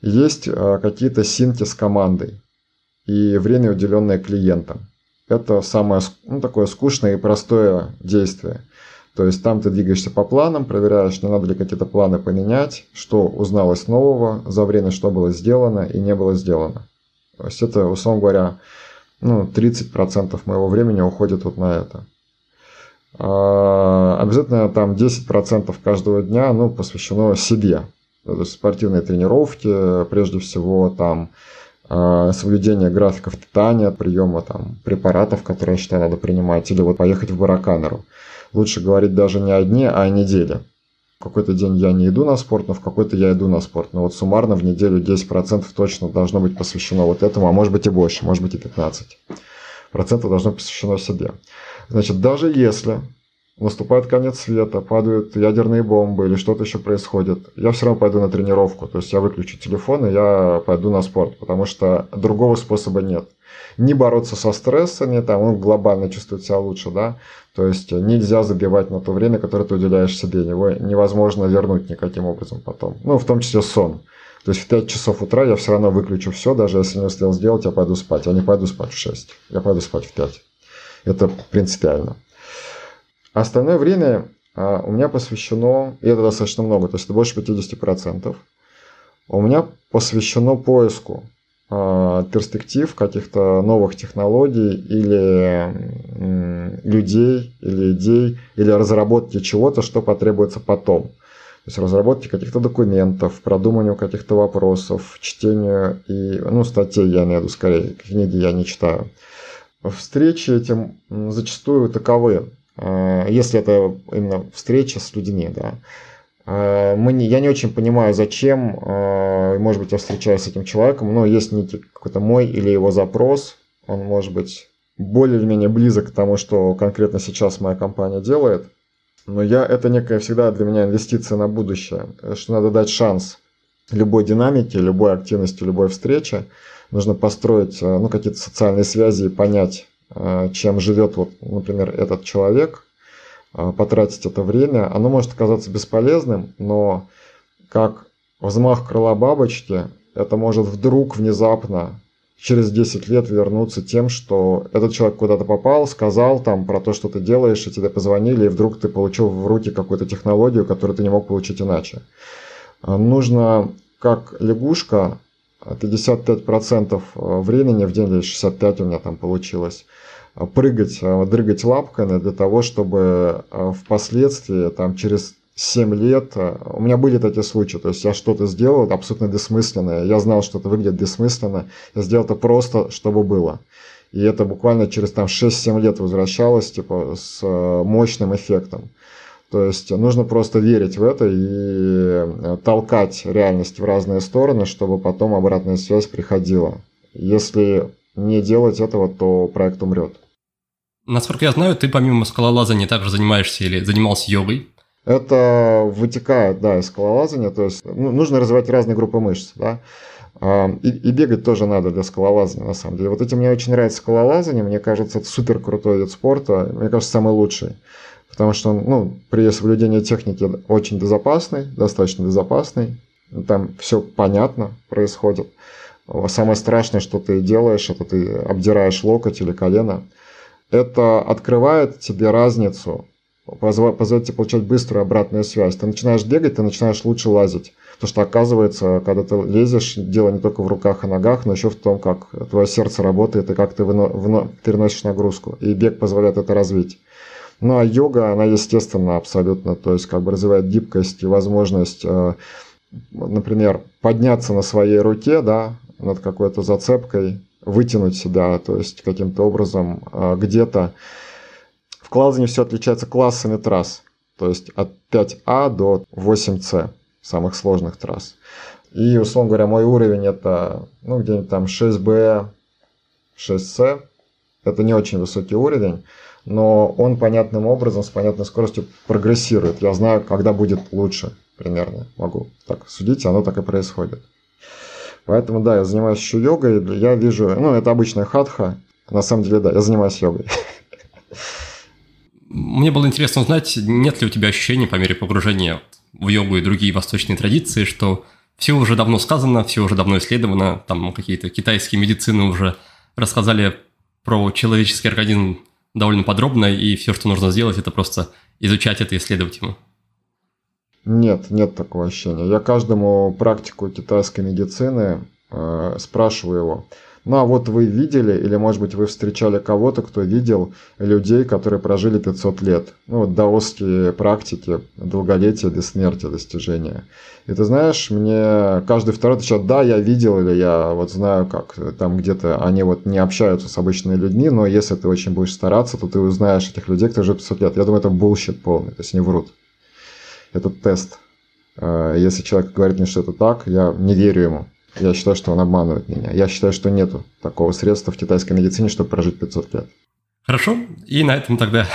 Есть э, какие-то синки с командой и время, уделенное клиентам. Это самое ну, такое скучное и простое действие. То есть там ты двигаешься по планам, проверяешь, не надо ли какие-то планы поменять, что узналось нового за время, что было сделано и не было сделано. То есть это, условно говоря, ну, 30% моего времени уходит вот на это. А, обязательно там 10% каждого дня ну, посвящено себе. То есть спортивные тренировки, прежде всего там а, соблюдение графиков питания, приема там, препаратов, которые, я считаю, надо принимать, или вот поехать в баракамеру лучше говорить даже не о дне, а о неделе. В какой-то день я не иду на спорт, но в какой-то я иду на спорт. Но вот суммарно в неделю 10% точно должно быть посвящено вот этому, а может быть и больше, может быть и 15%. Процентов должно быть посвящено себе. Значит, даже если наступает конец света, падают ядерные бомбы или что-то еще происходит, я все равно пойду на тренировку. То есть я выключу телефон и я пойду на спорт, потому что другого способа нет. Не бороться со стрессами, там он глобально чувствует себя лучше, да, то есть нельзя забивать на то время, которое ты уделяешь себе, его невозможно вернуть никаким образом потом. Ну, в том числе сон. То есть в 5 часов утра я все равно выключу все, даже если не успел сделать, я пойду спать. Я не пойду спать в 6, я пойду спать в 5. Это принципиально. Остальное время а, у меня посвящено, и это достаточно много, то есть это больше 50%, у меня посвящено поиску перспектив каких-то новых технологий или людей, или идей, или разработки чего-то, что потребуется потом. То есть разработки каких-то документов, продуманию каких-то вопросов, чтению и, ну, статей я имею в виду скорее, книги я не читаю. Встречи этим зачастую таковы. Э, если это именно встреча с людьми, да. Э, мы не, я не очень понимаю, зачем, э, может быть, я встречаюсь с этим человеком, но есть некий какой-то мой или его запрос, он может быть более или менее близок к тому, что конкретно сейчас моя компания делает, но я, это некая всегда для меня инвестиция на будущее, что надо дать шанс любой динамике, любой активности, любой встрече, нужно построить ну, какие-то социальные связи и понять, Э, чем живет, вот, например, этот человек, э, потратить это время, оно может оказаться бесполезным, но как взмах крыла бабочки, это может вдруг, внезапно, через 10 лет вернуться тем, что этот человек куда-то попал, сказал там про то, что ты делаешь, и тебе позвонили, и вдруг ты получил в руки какую-то технологию, которую ты не мог получить иначе. А, нужно, как лягушка, 55% времени в день, или 65 у меня там получилось, прыгать, дрыгать лапками для того, чтобы впоследствии, там, через 7 лет, у меня были такие случаи, то есть я что-то сделал абсолютно бессмысленное, я знал, что это выглядит бессмысленно, я сделал это просто, чтобы было. И это буквально через там 6-7 лет возвращалось, типа, с мощным эффектом. То есть нужно просто верить в это и толкать реальность в разные стороны, чтобы потом обратная связь приходила. Если не делать этого, то проект умрет. Насколько я знаю, ты помимо скалолазания также занимаешься или занимался йогой. Это вытекает, да, из скалолазания, то есть ну, нужно развивать разные группы мышц, да. А, и, и бегать тоже надо для скалолазания, на самом деле. Вот этим мне очень нравится скалолазание, мне кажется, это супер крутой вид спорта, мне кажется, самый лучший. Потому что он, ну, при соблюдении техники очень безопасный, достаточно безопасный. Там все понятно происходит. Самое страшное, что ты делаешь, это ты обдираешь локоть или колено. Это открывает тебе разницу позволит тебе получать быструю обратную связь. Ты начинаешь бегать, ты начинаешь лучше лазить. Потому что оказывается, когда ты лезешь, дело не только в руках и ногах, но еще в том, как твое сердце работает и как ты выно, выно, переносишь нагрузку. И бег позволяет это развить. Ну а йога, она естественно абсолютно, то есть как бы развивает гибкость и возможность, э, например, подняться на своей руке, да, над какой-то зацепкой, вытянуть себя, то есть каким-то образом э, где-то в Клаузене все отличается классами трасс, то есть от 5А до 8С, самых сложных трасс. И, условно говоря, мой уровень это, ну, где-нибудь там 6Б, 6С. Это не очень высокий уровень, но он понятным образом, с понятной скоростью прогрессирует. Я знаю, когда будет лучше примерно. Могу так судить, оно так и происходит. Поэтому, да, я занимаюсь еще йогой. Я вижу, ну, это обычная хатха. На самом деле, да, я занимаюсь йогой. Мне было интересно узнать, нет ли у тебя ощущения по мере погружения в йогу и другие восточные традиции, что все уже давно сказано, все уже давно исследовано, там какие-то китайские медицины уже рассказали про человеческий организм довольно подробно, и все, что нужно сделать, это просто изучать это и исследовать ему. Нет, нет такого ощущения. Я каждому практику китайской медицины э, спрашиваю его, ну а вот вы видели, или может быть вы встречали кого-то, кто видел людей, которые прожили 500 лет. Ну вот даосские практики, долголетие, бессмертие, достижения. И ты знаешь, мне каждый второй отвечает, да, я видел, или я вот знаю, как там где-то они вот не общаются с обычными людьми, но если ты очень будешь стараться, то ты узнаешь этих людей, кто живет 500 лет. Я думаю, это bullshit полный, то есть они врут. Это тест. Э, если человек говорит мне, что это так, я не верю ему. Я считаю, что он обманывает меня. Я считаю, что нету такого средства в китайской медицине, чтобы прожить 500 лет. Хорошо. И на этом тогда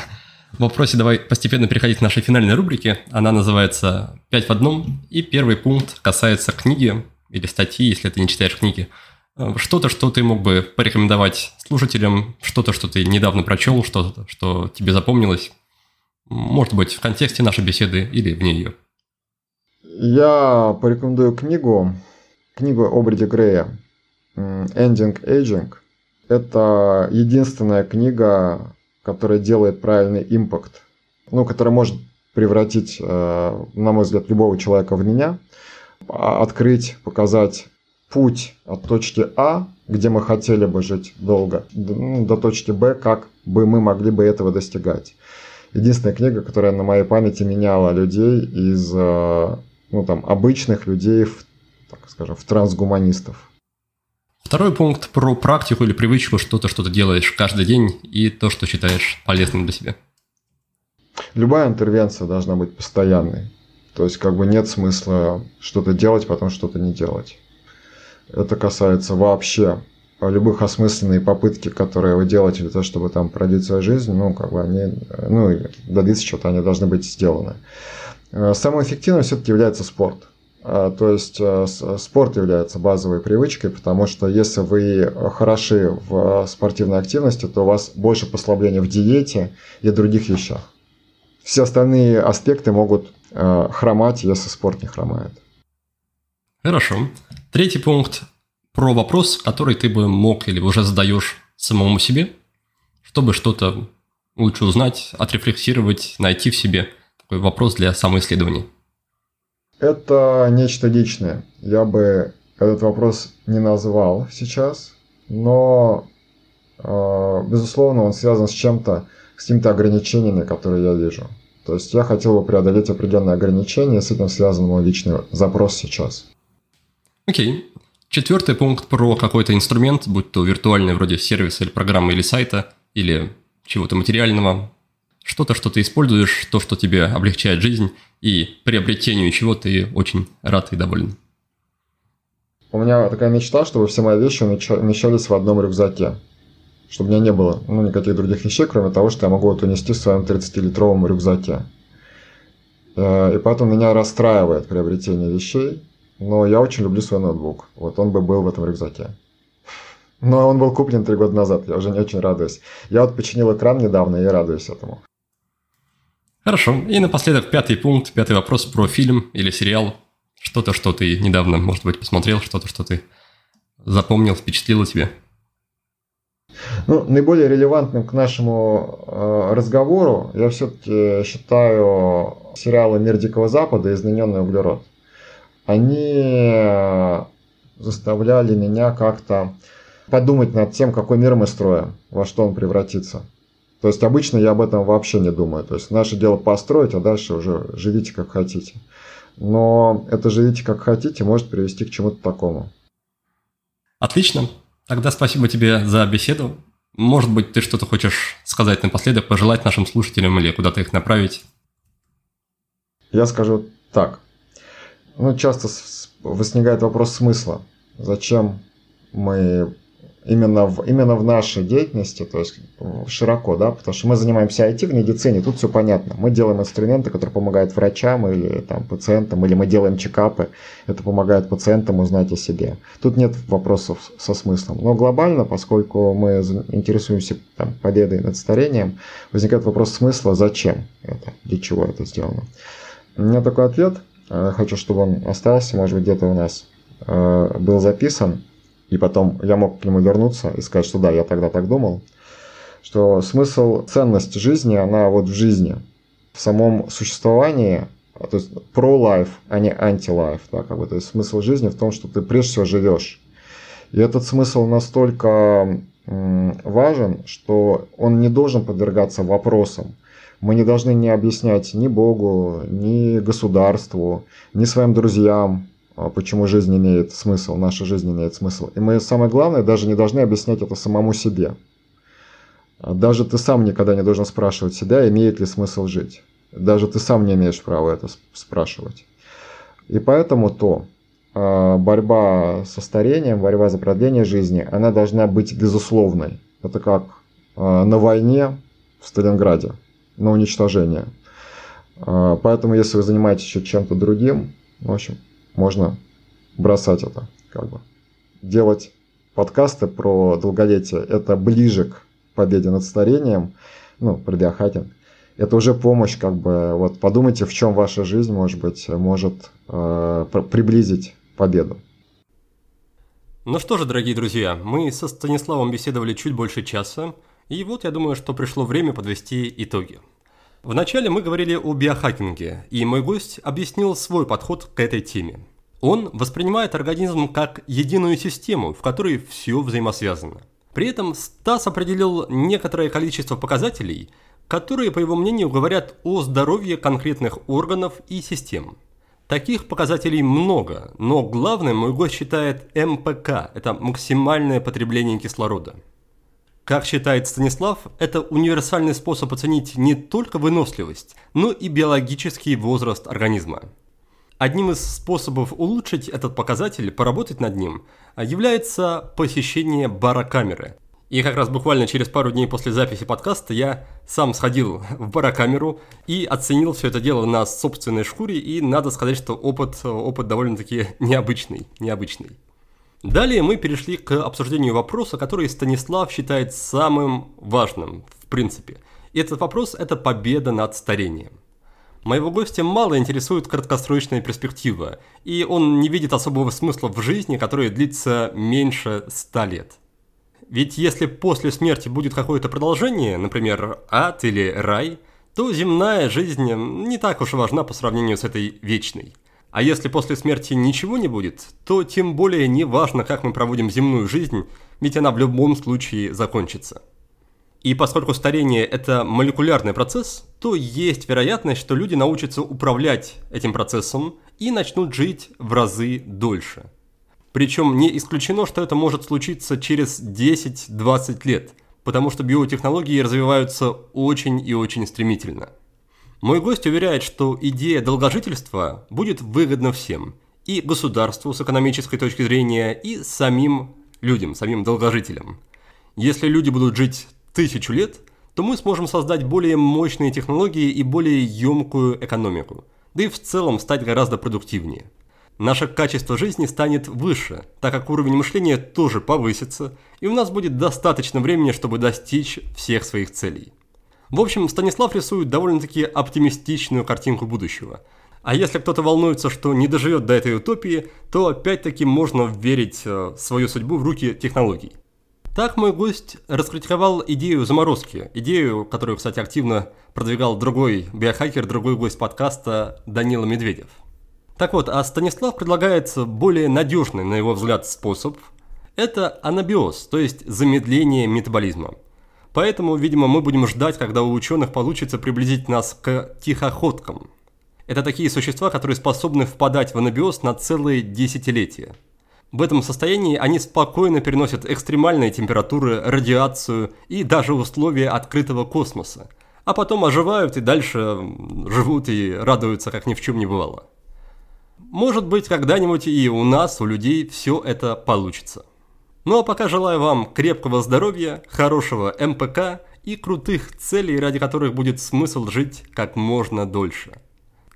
в вопросе давай постепенно переходить к нашей финальной рубрике. Она называется «Пять в одном». И первый пункт касается книги или статьи, если ты не читаешь книги. Что-то, что ты мог бы порекомендовать слушателям, что-то, что ты недавно прочел, что-то, что тебе запомнилось. Может быть, в контексте нашей беседы или вне ее. Я порекомендую книгу книгу Обриди Грея «Ending Aging». Это единственная книга, которая делает правильный импакт, ну, которая может превратить, э, на мой взгляд, любого человека в меня, а, открыть, показать путь от точки А, где мы хотели бы жить долго, ну, до точки Б, как бы мы могли бы этого достигать. Единственная книга, которая на моей памяти меняла людей из э, ну, там, обычных людей в так скажем, в трансгуманистов. Второй пункт про практику или привычку, что-то, что ты делаешь каждый день и то, что считаешь полезным для себя. Любая интервенция должна быть постоянной. То есть как бы нет смысла что-то делать, потом что-то не делать. Это касается вообще любых осмысленных попытки, которые вы делаете для того, чтобы там пройти свою жизнь, ну, как бы они, ну, добиться чего-то, они должны быть сделаны. Э, самым эффективным все-таки является спорт. А, то есть э, спорт является базовой привычкой, потому что если вы хороши в спортивной активности, то у вас больше послабления в диете и других вещах. Все остальные аспекты могут э, хромать, если спорт не хромает. Хорошо. Третий пункт про вопрос, который ты бы мог или уже задаешь самому себе, чтобы что-то лучше узнать, отрефлексировать, найти в себе. Такой вопрос для самоисследования. Это нечто личное. Я бы этот вопрос не назвал сейчас, но, э, безусловно, он связан с чем-то, с какими-то ограничениями, которые я вижу. То есть я хотел бы преодолеть определенные ограничения, с этим связан мой личный запрос сейчас. Окей. Okay. Четвертый пункт про какой-то инструмент, будь то виртуальный вроде сервиса или программы или сайта, или чего-то материального, что-то, что ты используешь, то, что тебе облегчает жизнь, и приобретению чего ты очень рад и доволен. У меня такая мечта, чтобы все мои вещи умещались в одном рюкзаке. Чтобы у меня не было ну, никаких других вещей, кроме того, что я могу вот унести в своем 30-литровом рюкзаке. Э, и поэтому меня расстраивает приобретение вещей, но я очень люблю свой ноутбук. Вот он бы был в этом рюкзаке. Но он был куплен три года назад, я уже не очень радуюсь. Я вот починил экран недавно и радуюсь этому. Хорошо. И напоследок пятый пункт, пятый вопрос про фильм или сериал. Что-то, что ты недавно, может быть, посмотрел, что-то, что ты запомнил, впечатлило тебе. Ну, наиболее релевантным к нашему э, разговору я все-таки считаю сериалы «Мир Дикого Запада» и «Измененный углерод». Они э, заставляли меня как-то подумать над тем, какой мир мы строим, во что он превратится. То есть обычно я об этом вообще не думаю. То есть наше дело построить, а дальше уже живите как хотите. Но это живите как хотите может привести к чему-то такому. Отлично. Тогда спасибо тебе за беседу. Может быть, ты что-то хочешь сказать напоследок, пожелать нашим слушателям или куда-то их направить? Я скажу так. Ну, часто возникает вопрос смысла. Зачем мы именно в, именно в нашей деятельности, то есть широко, да, потому что мы занимаемся IT в медицине, тут все понятно. Мы делаем инструменты, которые помогают врачам или там, пациентам, или мы делаем чекапы, это помогает пациентам узнать о себе. Тут нет вопросов со смыслом. Но глобально, поскольку мы интересуемся там, победой над старением, возникает вопрос смысла, зачем это, для чего это сделано. У меня такой ответ, хочу, чтобы он остался, может быть, где-то у нас э, был записан и потом я мог к нему вернуться и сказать, что да, я тогда так думал, что смысл, ценность жизни, она вот в жизни, в самом существовании, а, то есть про-лайф, а не анти-лайф, да, как бы, то есть смысл жизни в том, что ты прежде всего живешь. И этот смысл настолько важен, что он не должен подвергаться вопросам. Мы не должны не объяснять ни Богу, ни государству, ни своим друзьям, а почему жизнь имеет смысл, наша жизнь имеет смысл. И мы, самое главное, даже не должны объяснять это самому себе. А даже ты сам никогда не должен спрашивать себя, имеет ли смысл жить. Даже ты сам не имеешь права это спрашивать. И поэтому то а, борьба со старением, борьба за продление жизни, она должна быть безусловной. Это как на войне в Сталинграде, на уничтожение. Поэтому, если вы занимаетесь еще чем-то другим, в общем, можно бросать это, как бы. Делать подкасты про долголетие – это ближе к победе над старением, ну, про биохакинг. Это уже помощь, как бы, вот подумайте, в чем ваша жизнь, может быть, может э, приблизить победу. Ну что же, дорогие друзья, мы со Станиславом беседовали чуть больше часа, и вот я думаю, что пришло время подвести итоги. Вначале мы говорили о биохакинге, и мой гость объяснил свой подход к этой теме. Он воспринимает организм как единую систему, в которой все взаимосвязано. При этом Стас определил некоторое количество показателей, которые, по его мнению, говорят о здоровье конкретных органов и систем. Таких показателей много, но главным мой гость считает МПК – это максимальное потребление кислорода – как считает Станислав, это универсальный способ оценить не только выносливость, но и биологический возраст организма. Одним из способов улучшить этот показатель, поработать над ним, является посещение барокамеры. И как раз буквально через пару дней после записи подкаста я сам сходил в барокамеру и оценил все это дело на собственной шкуре, и надо сказать, что опыт, опыт довольно-таки необычный, необычный. Далее мы перешли к обсуждению вопроса, который Станислав считает самым важным в принципе. И этот вопрос – это победа над старением. Моего гостя мало интересует краткосрочная перспектива, и он не видит особого смысла в жизни, которая длится меньше ста лет. Ведь если после смерти будет какое-то продолжение, например, ад или рай, то земная жизнь не так уж важна по сравнению с этой вечной. А если после смерти ничего не будет, то тем более не важно, как мы проводим земную жизнь, ведь она в любом случае закончится. И поскольку старение – это молекулярный процесс, то есть вероятность, что люди научатся управлять этим процессом и начнут жить в разы дольше. Причем не исключено, что это может случиться через 10-20 лет, потому что биотехнологии развиваются очень и очень стремительно. Мой гость уверяет, что идея долгожительства будет выгодна всем – и государству с экономической точки зрения, и самим людям, самим долгожителям. Если люди будут жить тысячу лет, то мы сможем создать более мощные технологии и более емкую экономику, да и в целом стать гораздо продуктивнее. Наше качество жизни станет выше, так как уровень мышления тоже повысится, и у нас будет достаточно времени, чтобы достичь всех своих целей. В общем, Станислав рисует довольно-таки оптимистичную картинку будущего. А если кто-то волнуется, что не доживет до этой утопии, то опять-таки можно верить э, свою судьбу в руки технологий. Так мой гость раскритиковал идею заморозки, идею, которую, кстати, активно продвигал другой биохакер, другой гость подкаста Данила Медведев. Так вот, а Станислав предлагает более надежный, на его взгляд, способ. Это анабиоз, то есть замедление метаболизма. Поэтому, видимо, мы будем ждать, когда у ученых получится приблизить нас к тихоходкам. Это такие существа, которые способны впадать в анабиоз на целые десятилетия – в этом состоянии они спокойно переносят экстремальные температуры, радиацию и даже условия открытого космоса, а потом оживают и дальше живут и радуются, как ни в чем не бывало. Может быть, когда-нибудь и у нас, у людей, все это получится. Ну а пока желаю вам крепкого здоровья, хорошего МПК и крутых целей, ради которых будет смысл жить как можно дольше.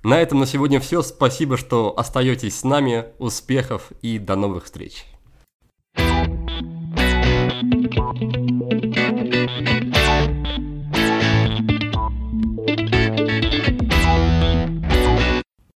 На этом на сегодня все. Спасибо, что остаетесь с нами. Успехов и до новых встреч. Thank you.